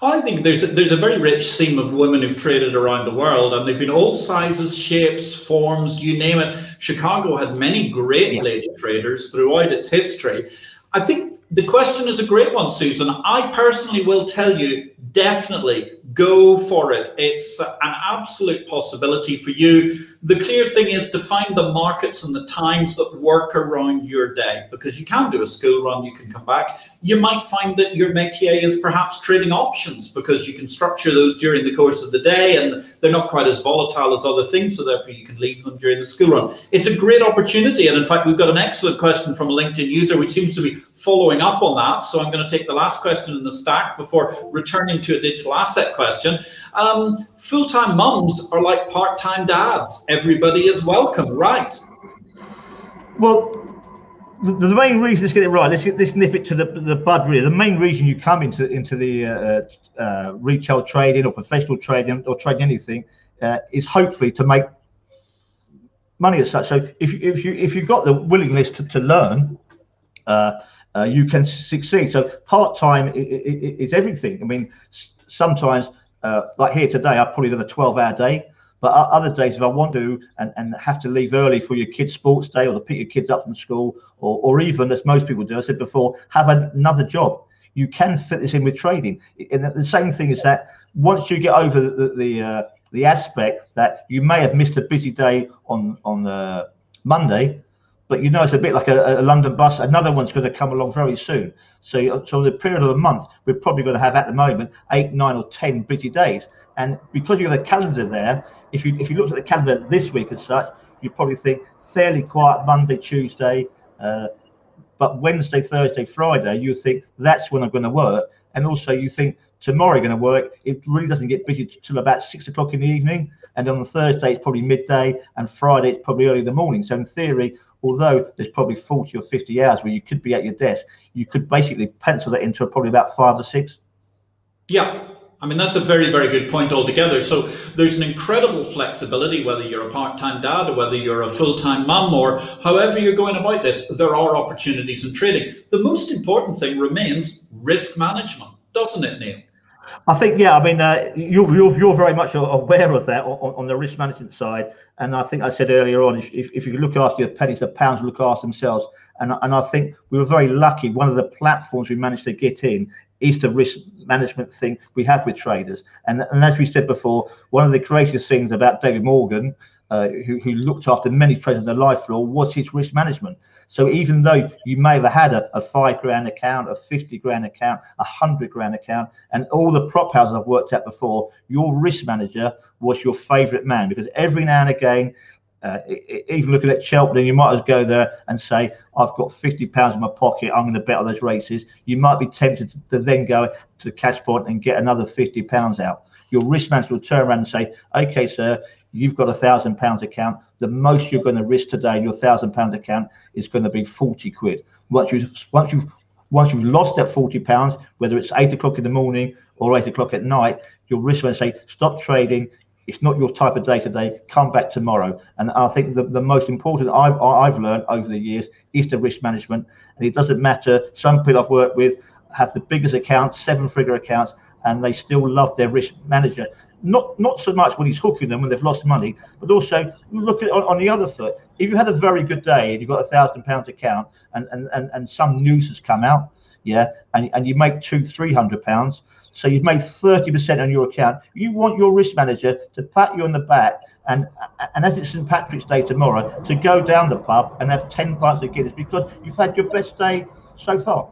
I think there's a, there's a very rich seam of women who've traded around the world, and they've been all sizes, shapes, forms, you name it. Chicago had many great yeah. lady traders throughout its history. I think the question is a great one, Susan. I personally will tell you definitely go for it. It's an absolute possibility for you. The clear thing is to find the markets and the times that work around your day because you can do a school run, you can come back. You might find that your métier is perhaps trading options because you can structure those during the course of the day and they're not quite as volatile as other things, so therefore you can leave them during the school run. It's a great opportunity. And in fact, we've got an excellent question from a LinkedIn user which seems to be following up on that. So I'm going to take the last question in the stack before returning to a digital asset question. Um, Full time mums are like part time dads. Everybody is welcome, right? Well, the, main reason, let's get it right. Let's get this nip it to the, the bud. Really, the main reason you come into into the uh, uh, uh, retail trading or professional trading or trading anything uh, is hopefully to make money as such. So if if you if you've got the willingness to, to learn, uh, you can succeed. So part time is everything. I mean, sometimes uh, like here today, I've probably done a 12 hour day. But other days, if I want to and, and have to leave early for your kids' sports day or to pick your kids up from school, or, or even as most people do, I said before, have another job. You can fit this in with trading. And the same thing is that once you get over the the, the, uh, the aspect that you may have missed a busy day on on uh, Monday, but you know it's a bit like a, a, London bus. Another one's going to come along very soon. So, so the period of a month, we're probably going to have at the moment eight, nine, or ten busy days. And because you have the calendar there, if you if you looked at the calendar this week as such, you probably think fairly quiet Monday, Tuesday, uh, but Wednesday, Thursday, Friday, you think that's when I'm going to work. And also, you think tomorrow you're going to work. It really doesn't get busy till about six o'clock in the evening. And on the Thursday, it's probably midday, and Friday, it's probably early in the morning. So, in theory, although there's probably 40 or 50 hours where you could be at your desk, you could basically pencil that into probably about five or six. Yeah. I mean, that's a very, very good point altogether. So there's an incredible flexibility, whether you're a part time dad or whether you're a full time mum or however you're going about this, there are opportunities in trading. The most important thing remains risk management, doesn't it, Neil? I think, yeah, I mean, uh, you're, you're, you're, very much aware of that on, on, the risk management side. And I think I said earlier on, if, if you look after your pennies, the pounds look after themselves. And, and I think we were very lucky. One of the platforms we managed to get in is the risk management thing we have with traders. And, and as we said before, one of the greatest things about David Morgan, uh, who, who looked after many traders on the LIFFE floor, was his risk management. So even though you may have had a, a five grand account, a 50 grand account, a hundred grand account, and all the prop houses I've worked at before, your risk manager was your favorite man because every now and again, uh, even looking at Cheltenham, you might as well go there and say, I've got 50 pounds in my pocket. I'm going to bet on those races. You might be tempted to then go to the cash point and get another 50 pounds out. Your risk manager will turn around and say, okay, sir, you've got a thousand pounds account. The most you're going to risk today in your thousand pound account is going to be 40 quid. Once you've once you've once you've lost that 40 pounds, whether it's eight o'clock in the morning or eight o'clock at night, your risk manager say, stop trading. It's not your type of day today. Come back tomorrow. And I think the, the most important I've, I've learned over the years is the risk management. And it doesn't matter. Some people I've worked with have the biggest accounts, seven figure accounts, and they still love their risk manager not not so much when he's hooking them when they've lost money, but also look at on, on the other foot. If you had a very good day and you've got a thousand pounds account and, and, and, and some news has come out, yeah, and, and you make two, three hundred pounds, so you've made 30% on your account. You want your risk manager to pat you on the back and and as it's St. Patrick's Day tomorrow, to go down the pub and have 10 pints of Guinness because you've had your best day so far.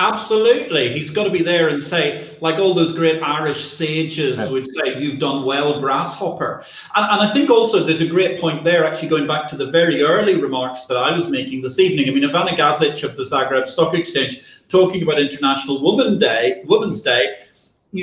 Absolutely. He's got to be there and say, like all those great Irish sages would say, you've done well, grasshopper. And, and, I think also there's a great point there, actually going back to the very early remarks that I was making this evening. I mean, Ivana Gazic of the Zagreb Stock Exchange talking about International Woman Day, Women's Day,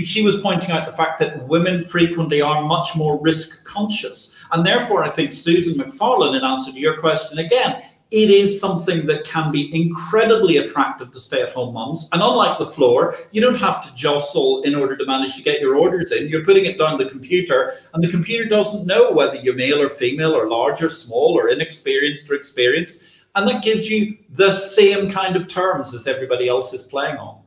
she was pointing out the fact that women frequently are much more risk conscious. And therefore, I think Susan McFarlane, in answer to your question again, it is something that can be incredibly attractive to stay at home moms. And unlike the floor, you don't have to jostle in order to manage to get your orders in. You're putting it down the computer, and the computer doesn't know whether you're male or female or large or small or inexperienced or experienced. And that gives you the same kind of terms as everybody else is playing on.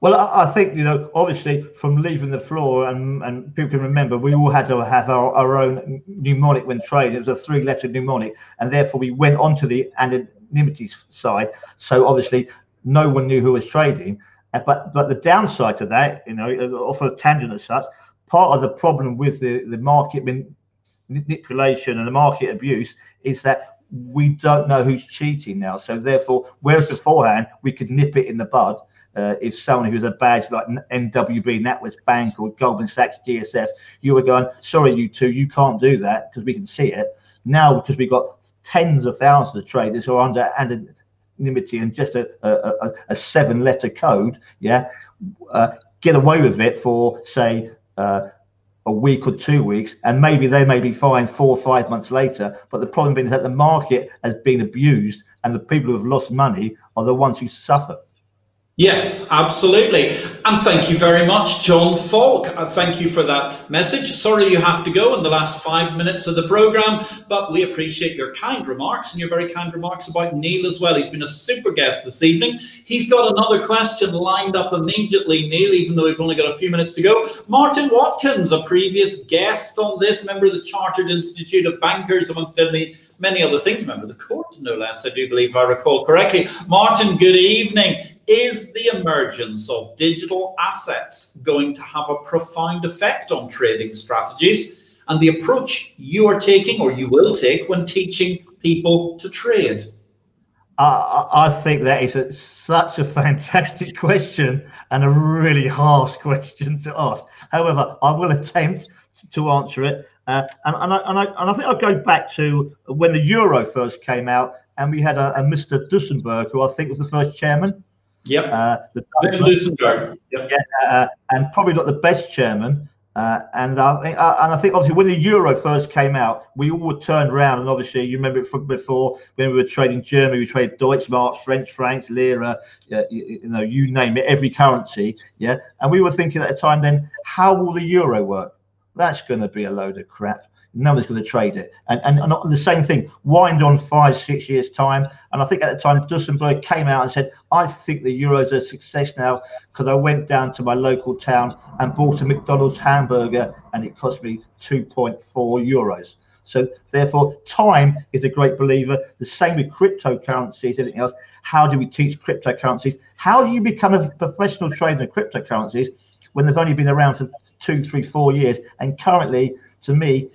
Well, I, I, think you know, obviously, from leaving the floor, and, and people can remember, we all had to have our, our own mnemonic when trading. It was a three-letter mnemonic, and therefore we went onto the anonymity side. So obviously, no one knew who was trading. Uh, but but the downside to that, you know, off a tangent as such, part of the problem with the the market manipulation and the market abuse is that we don't know who's cheating now. So therefore, whereas beforehand we could nip it in the bud uh, if someone who's a badge like NWB, NatWest Bank, or Goldman Sachs, GSF, you were going, sorry, you two, you can't do that because we can see it. Now, because we've got tens of thousands of traders who are under anonymity and just a, a, a seven letter code, yeah, uh, get away with it for, say, uh, a week or two weeks, and maybe they may be fined four or five months later. But the problem is that the market has been abused, and the people who have lost money are the ones who suffer. Yes, absolutely. And thank you very much, John Falk. Uh, thank you for that message. Sorry you have to go in the last five minutes of the program, but we appreciate your kind remarks and your very kind remarks about Neil as well. He's been a super guest this evening. He's got another question lined up immediately, Neil, even though we've only got a few minutes to go. Martin Watkins, a previous guest on this, member of the Chartered Institute of Bankers, amongst many, many other things, member of the court, no less, I do believe if I recall correctly. Martin, good evening. Is the emergence of digital assets going to have a profound effect on trading strategies and the approach you are taking or you will take when teaching people to trade? I, think that is a, such a fantastic question and a really harsh question to ask. However, I will attempt to answer it. Uh, and, and, I, and, I, and I think I'll go back to when the euro first came out and we had a, a Mr. Duisenberg, who I think was the first chairman. Yep. Uh, the Duisenberg. Yep. Yeah, uh, and probably not the best chairman. Uh, and I think, uh, and I think obviously when the euro first came out, we all turned around, and obviously you remember it from before when we were trading Germany, we traded Deutschmarks, French francs, lira, you, you, know, you name it, every currency, yeah. And we were thinking at the time, then how will the euro work? That's going to be a load of crap no one's going to trade it. And, and, and the same thing, wind on five, six years' time. And I think at the time, Duisenberg came out and said, I think the Euro's a success now because I went down to my local town and bought a McDonald's hamburger and it cost me 2.4 euros. So therefore, time is a great believer. The same with cryptocurrencies, everything else. How do we teach cryptocurrencies? How do you become a professional trader in cryptocurrencies when they've only been around for two, three, four years? And currently, to me,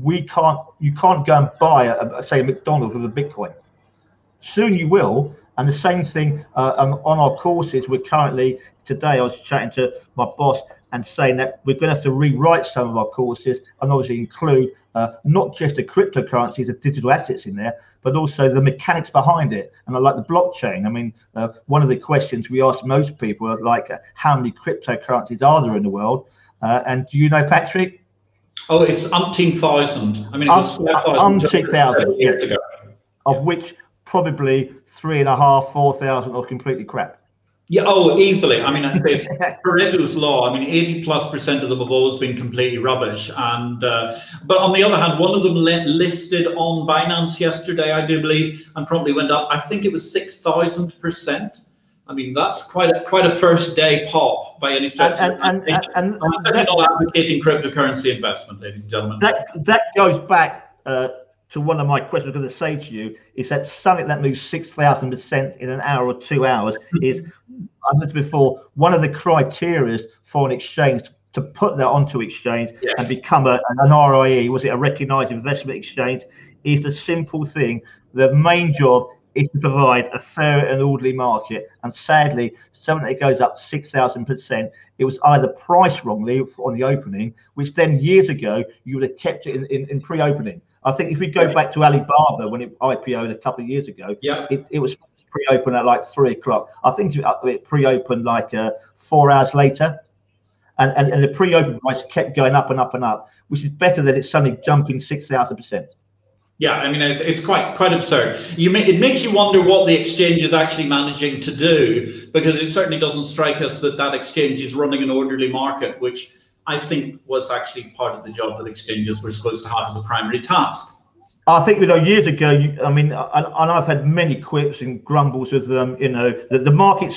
we can't you can't go and buy a, a, say a McDonald's with a Bitcoin. Soon you will, and the same thing uh, um, on our courses. We're currently today. I was chatting to my boss and saying that we're going to have to rewrite some of our courses and obviously include uh, not just the cryptocurrencies, the digital assets in there, but also the mechanics behind it. And I like the blockchain. I mean, uh, one of the questions we ask most people are like, uh, how many cryptocurrencies are there in the world? Uh, and do you know, Patrick? Oh, it's umpteen thousand. I mean, it was um, umpteen thousand years ago. Of which probably three and a half, four thousand are completely crap. Yeah, oh, easily. I mean, it's Pareto's law. I mean, 80 plus percent of them have always been completely rubbish. And uh, but on the other hand, one of them listed on Binance yesterday, I do believe, and probably went up. I think it was six thousand percent. I mean, that's quite a quite a first day pop by any stretch. And, and, and, and I'm certainly not advocating cryptocurrency investment, ladies and gentlemen. That that goes back uh, to one of my questions. I'm going to say to you is that something that moves six thousand percent in an hour or two hours is, as I said before, one of the criteria for an exchange to put that onto exchange yes. and become a, an RIE, was it a recognised investment exchange, is the simple thing. The main job is to provide a fair and orderly market. And sadly, something that goes up 6,000%, it was either priced wrongly on the opening, which then years ago, you would have kept it in, in, in pre opening. I think if we go back to Alibaba when it IPO'd a couple of years ago, yeah. it, it was pre-open at like three o'clock. I think it pre-opened like uh, four hours later, and, and and the pre-open price kept going up and up and up, which is better than it suddenly jumping six thousand percent. Yeah, I mean it's quite quite absurd. You it makes you wonder what the exchange is actually managing to do because it certainly doesn't strike us that that exchange is running an orderly market, which I think was actually part of the job that exchanges were supposed to have as a primary task. I think you know years ago. I mean, and, and I've had many quips and grumbles with them. You know, the, the market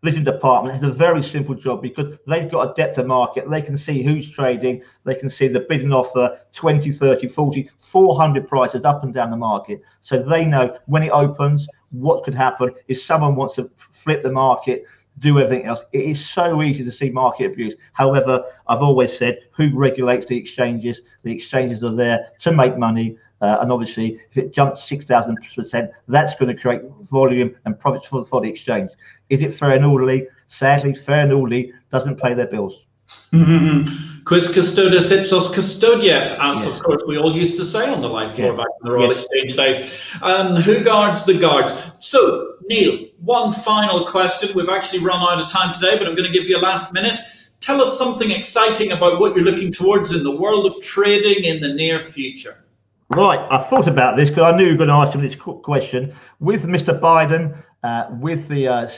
supervision department has a very simple job because they've got a depth of market. They can see who's trading. They can see the bidding offer 20, 30, 40, 400 prices up and down the market. So they know when it opens, what could happen if someone wants to flip the market do everything else. It is so easy to see market abuse. However, I've always said who regulates the exchanges? The exchanges are there to make money. Uh, and obviously, if it jumps 6,000%, that's going to create volume and profits for, for the exchange. Is it fair and orderly? Sadly, fair and orderly doesn't pay their bills. Quis custodis ipsos custodiet, as yes. of course we all used to say on the live floor yeah. back in the Royal yes. Exchange days. Um, who guards the guards? So, Neil, one final question. We've actually run out of time today, but I'm going to give you a last minute. Tell us something exciting about what you're looking towards in the world of trading in the near future. Right, I thought about this because I knew you were going to ask him this question. With Mr. Biden, uh, with the uh,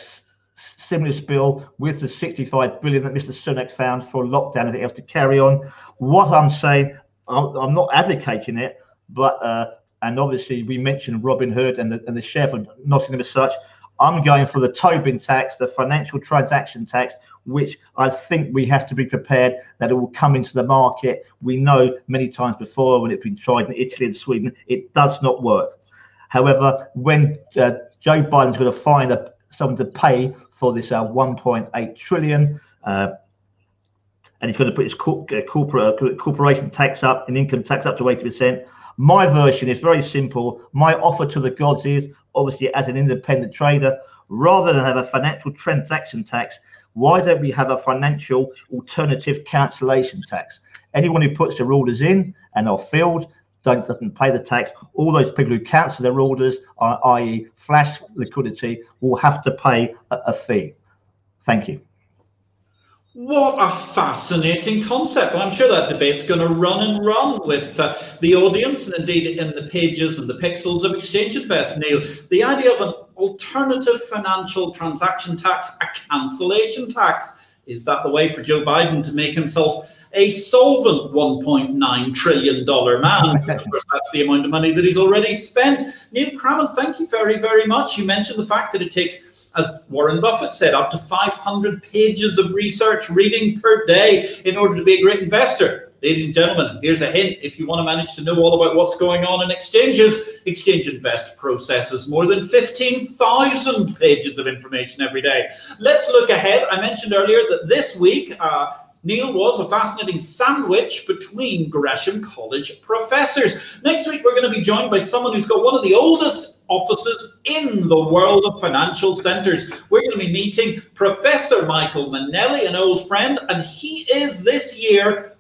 stimulus bill with the 65 billion that Mr. Sunak found for lockdown and else to carry on. What I'm saying, I'm, I'm not advocating it, but uh, and obviously we mentioned Robinhood and the, and the Sheriff of Nottingham as such. I'm going for the Tobin tax, the financial transaction tax, which I think we have to be prepared that it will come into the market. We know many times before when it's been tried in Italy and Sweden, it does not work. However, when uh, Joe Biden's going to find a, someone to pay for this uh, 1.8 trillion. Uh, and he's going to put his uh, corporate uh, corporation tax up and income tax up to 80%. My version is very simple. My offer to the gods is obviously as an independent trader, rather than have a financial transaction tax, why don't we have a financial alternative cancellation tax? Anyone who puts their orders in and are filled don't doesn't pay the tax. All those people who cancel their orders, i.e., flash liquidity, will have to pay a, a fee. Thank you. What a fascinating concept. Well, I'm sure that debate's going to run and run with uh, the audience and indeed in the pages and the pixels of Exchange Invest, Neil. The idea of an alternative financial transaction tax, a cancellation tax, is that the way for Joe Biden to make himself a solvent $1.9 trillion man. of course, that's the amount of money that he's already spent. Neil Crammond, thank you very, very much. You mentioned the fact that it takes, as Warren Buffett said, up to 500 pages of research reading per day in order to be a great investor. Ladies and gentlemen, here's a hint. If you want to manage to know all about what's going on in exchanges, Exchange Invest processes more than 15,000 pages of information every day. Let's look ahead. I mentioned earlier that this week, uh, Neil was a fascinating sandwich between Gresham College professors. Next week, we're going to be joined by someone who's got one of the oldest offices in the world of financial centres. We're going to be meeting Professor Michael Mainelli, an old friend, and he is this year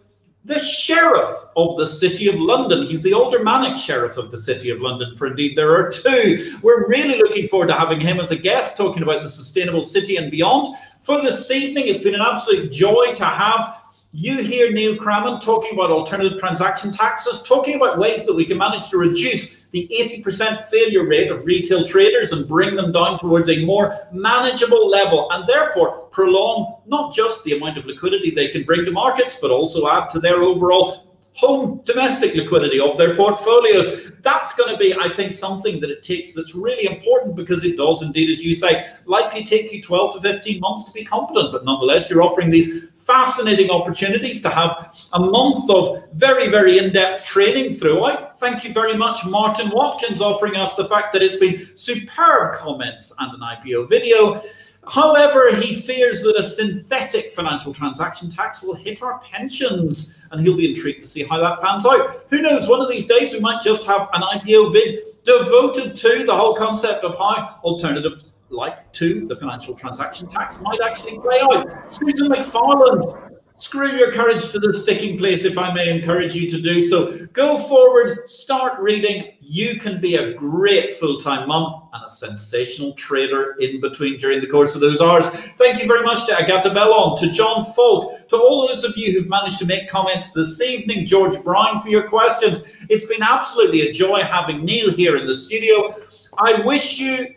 the sheriff of the City of London. He's the aldermanic sheriff of the City of London, for indeed there are two. We're really looking forward to having him as a guest, talking about the sustainable city and beyond. For this evening, it's been an absolute joy to have you hear Neil Crammond talking about alternative transaction taxes, talking about ways that we can manage to reduce the 80% failure rate of retail traders and bring them down towards a more manageable level and therefore prolong not just the amount of liquidity they can bring to markets, but also add to their overall home domestic liquidity of their portfolios. That's going to be, I think, something that it takes that's really important because it does indeed, as you say, likely take you 12 to 15 months to be competent, but nonetheless, you're offering these fascinating opportunities to have a month of very, very in-depth training throughout. Thank you very much, Martin Watkins, offering us the fact that it's been superb comments and an IPO video. However, he fears that a synthetic financial transaction tax will hit our pensions, and he'll be intrigued to see how that pans out. Who knows, one of these days we might just have an IPO vid devoted to the whole concept of how alternative like to the financial transaction tax might actually play out. Susan McFarland Screw your courage to the sticking place, if I may encourage you to do so. Go forward, start reading. You can be a great full time mum and a sensational trader in between during the course of those hours. Thank you very much to Agatha Bellon, to John Falk, to all those of you who've managed to make comments this evening, George Brown, for your questions. It's been absolutely a joy having Neil here in the studio. I wish you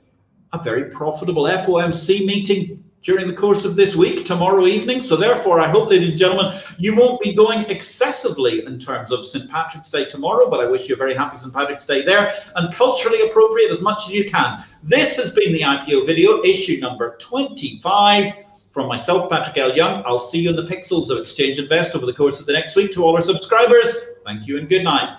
a very profitable FOMC meeting during the course of this week, tomorrow evening. So, therefore, I hope, ladies and gentlemen, you won't be going excessively in terms of St. Patrick's Day tomorrow, but I wish you a very happy St. Patrick's Day there and culturally appropriate as much as you can. This has been the IPO video, issue number 25. From myself, Patrick L. Young, I'll see you in the pixels of Exchange Invest over the course of the next week. To all our subscribers, thank you and good night.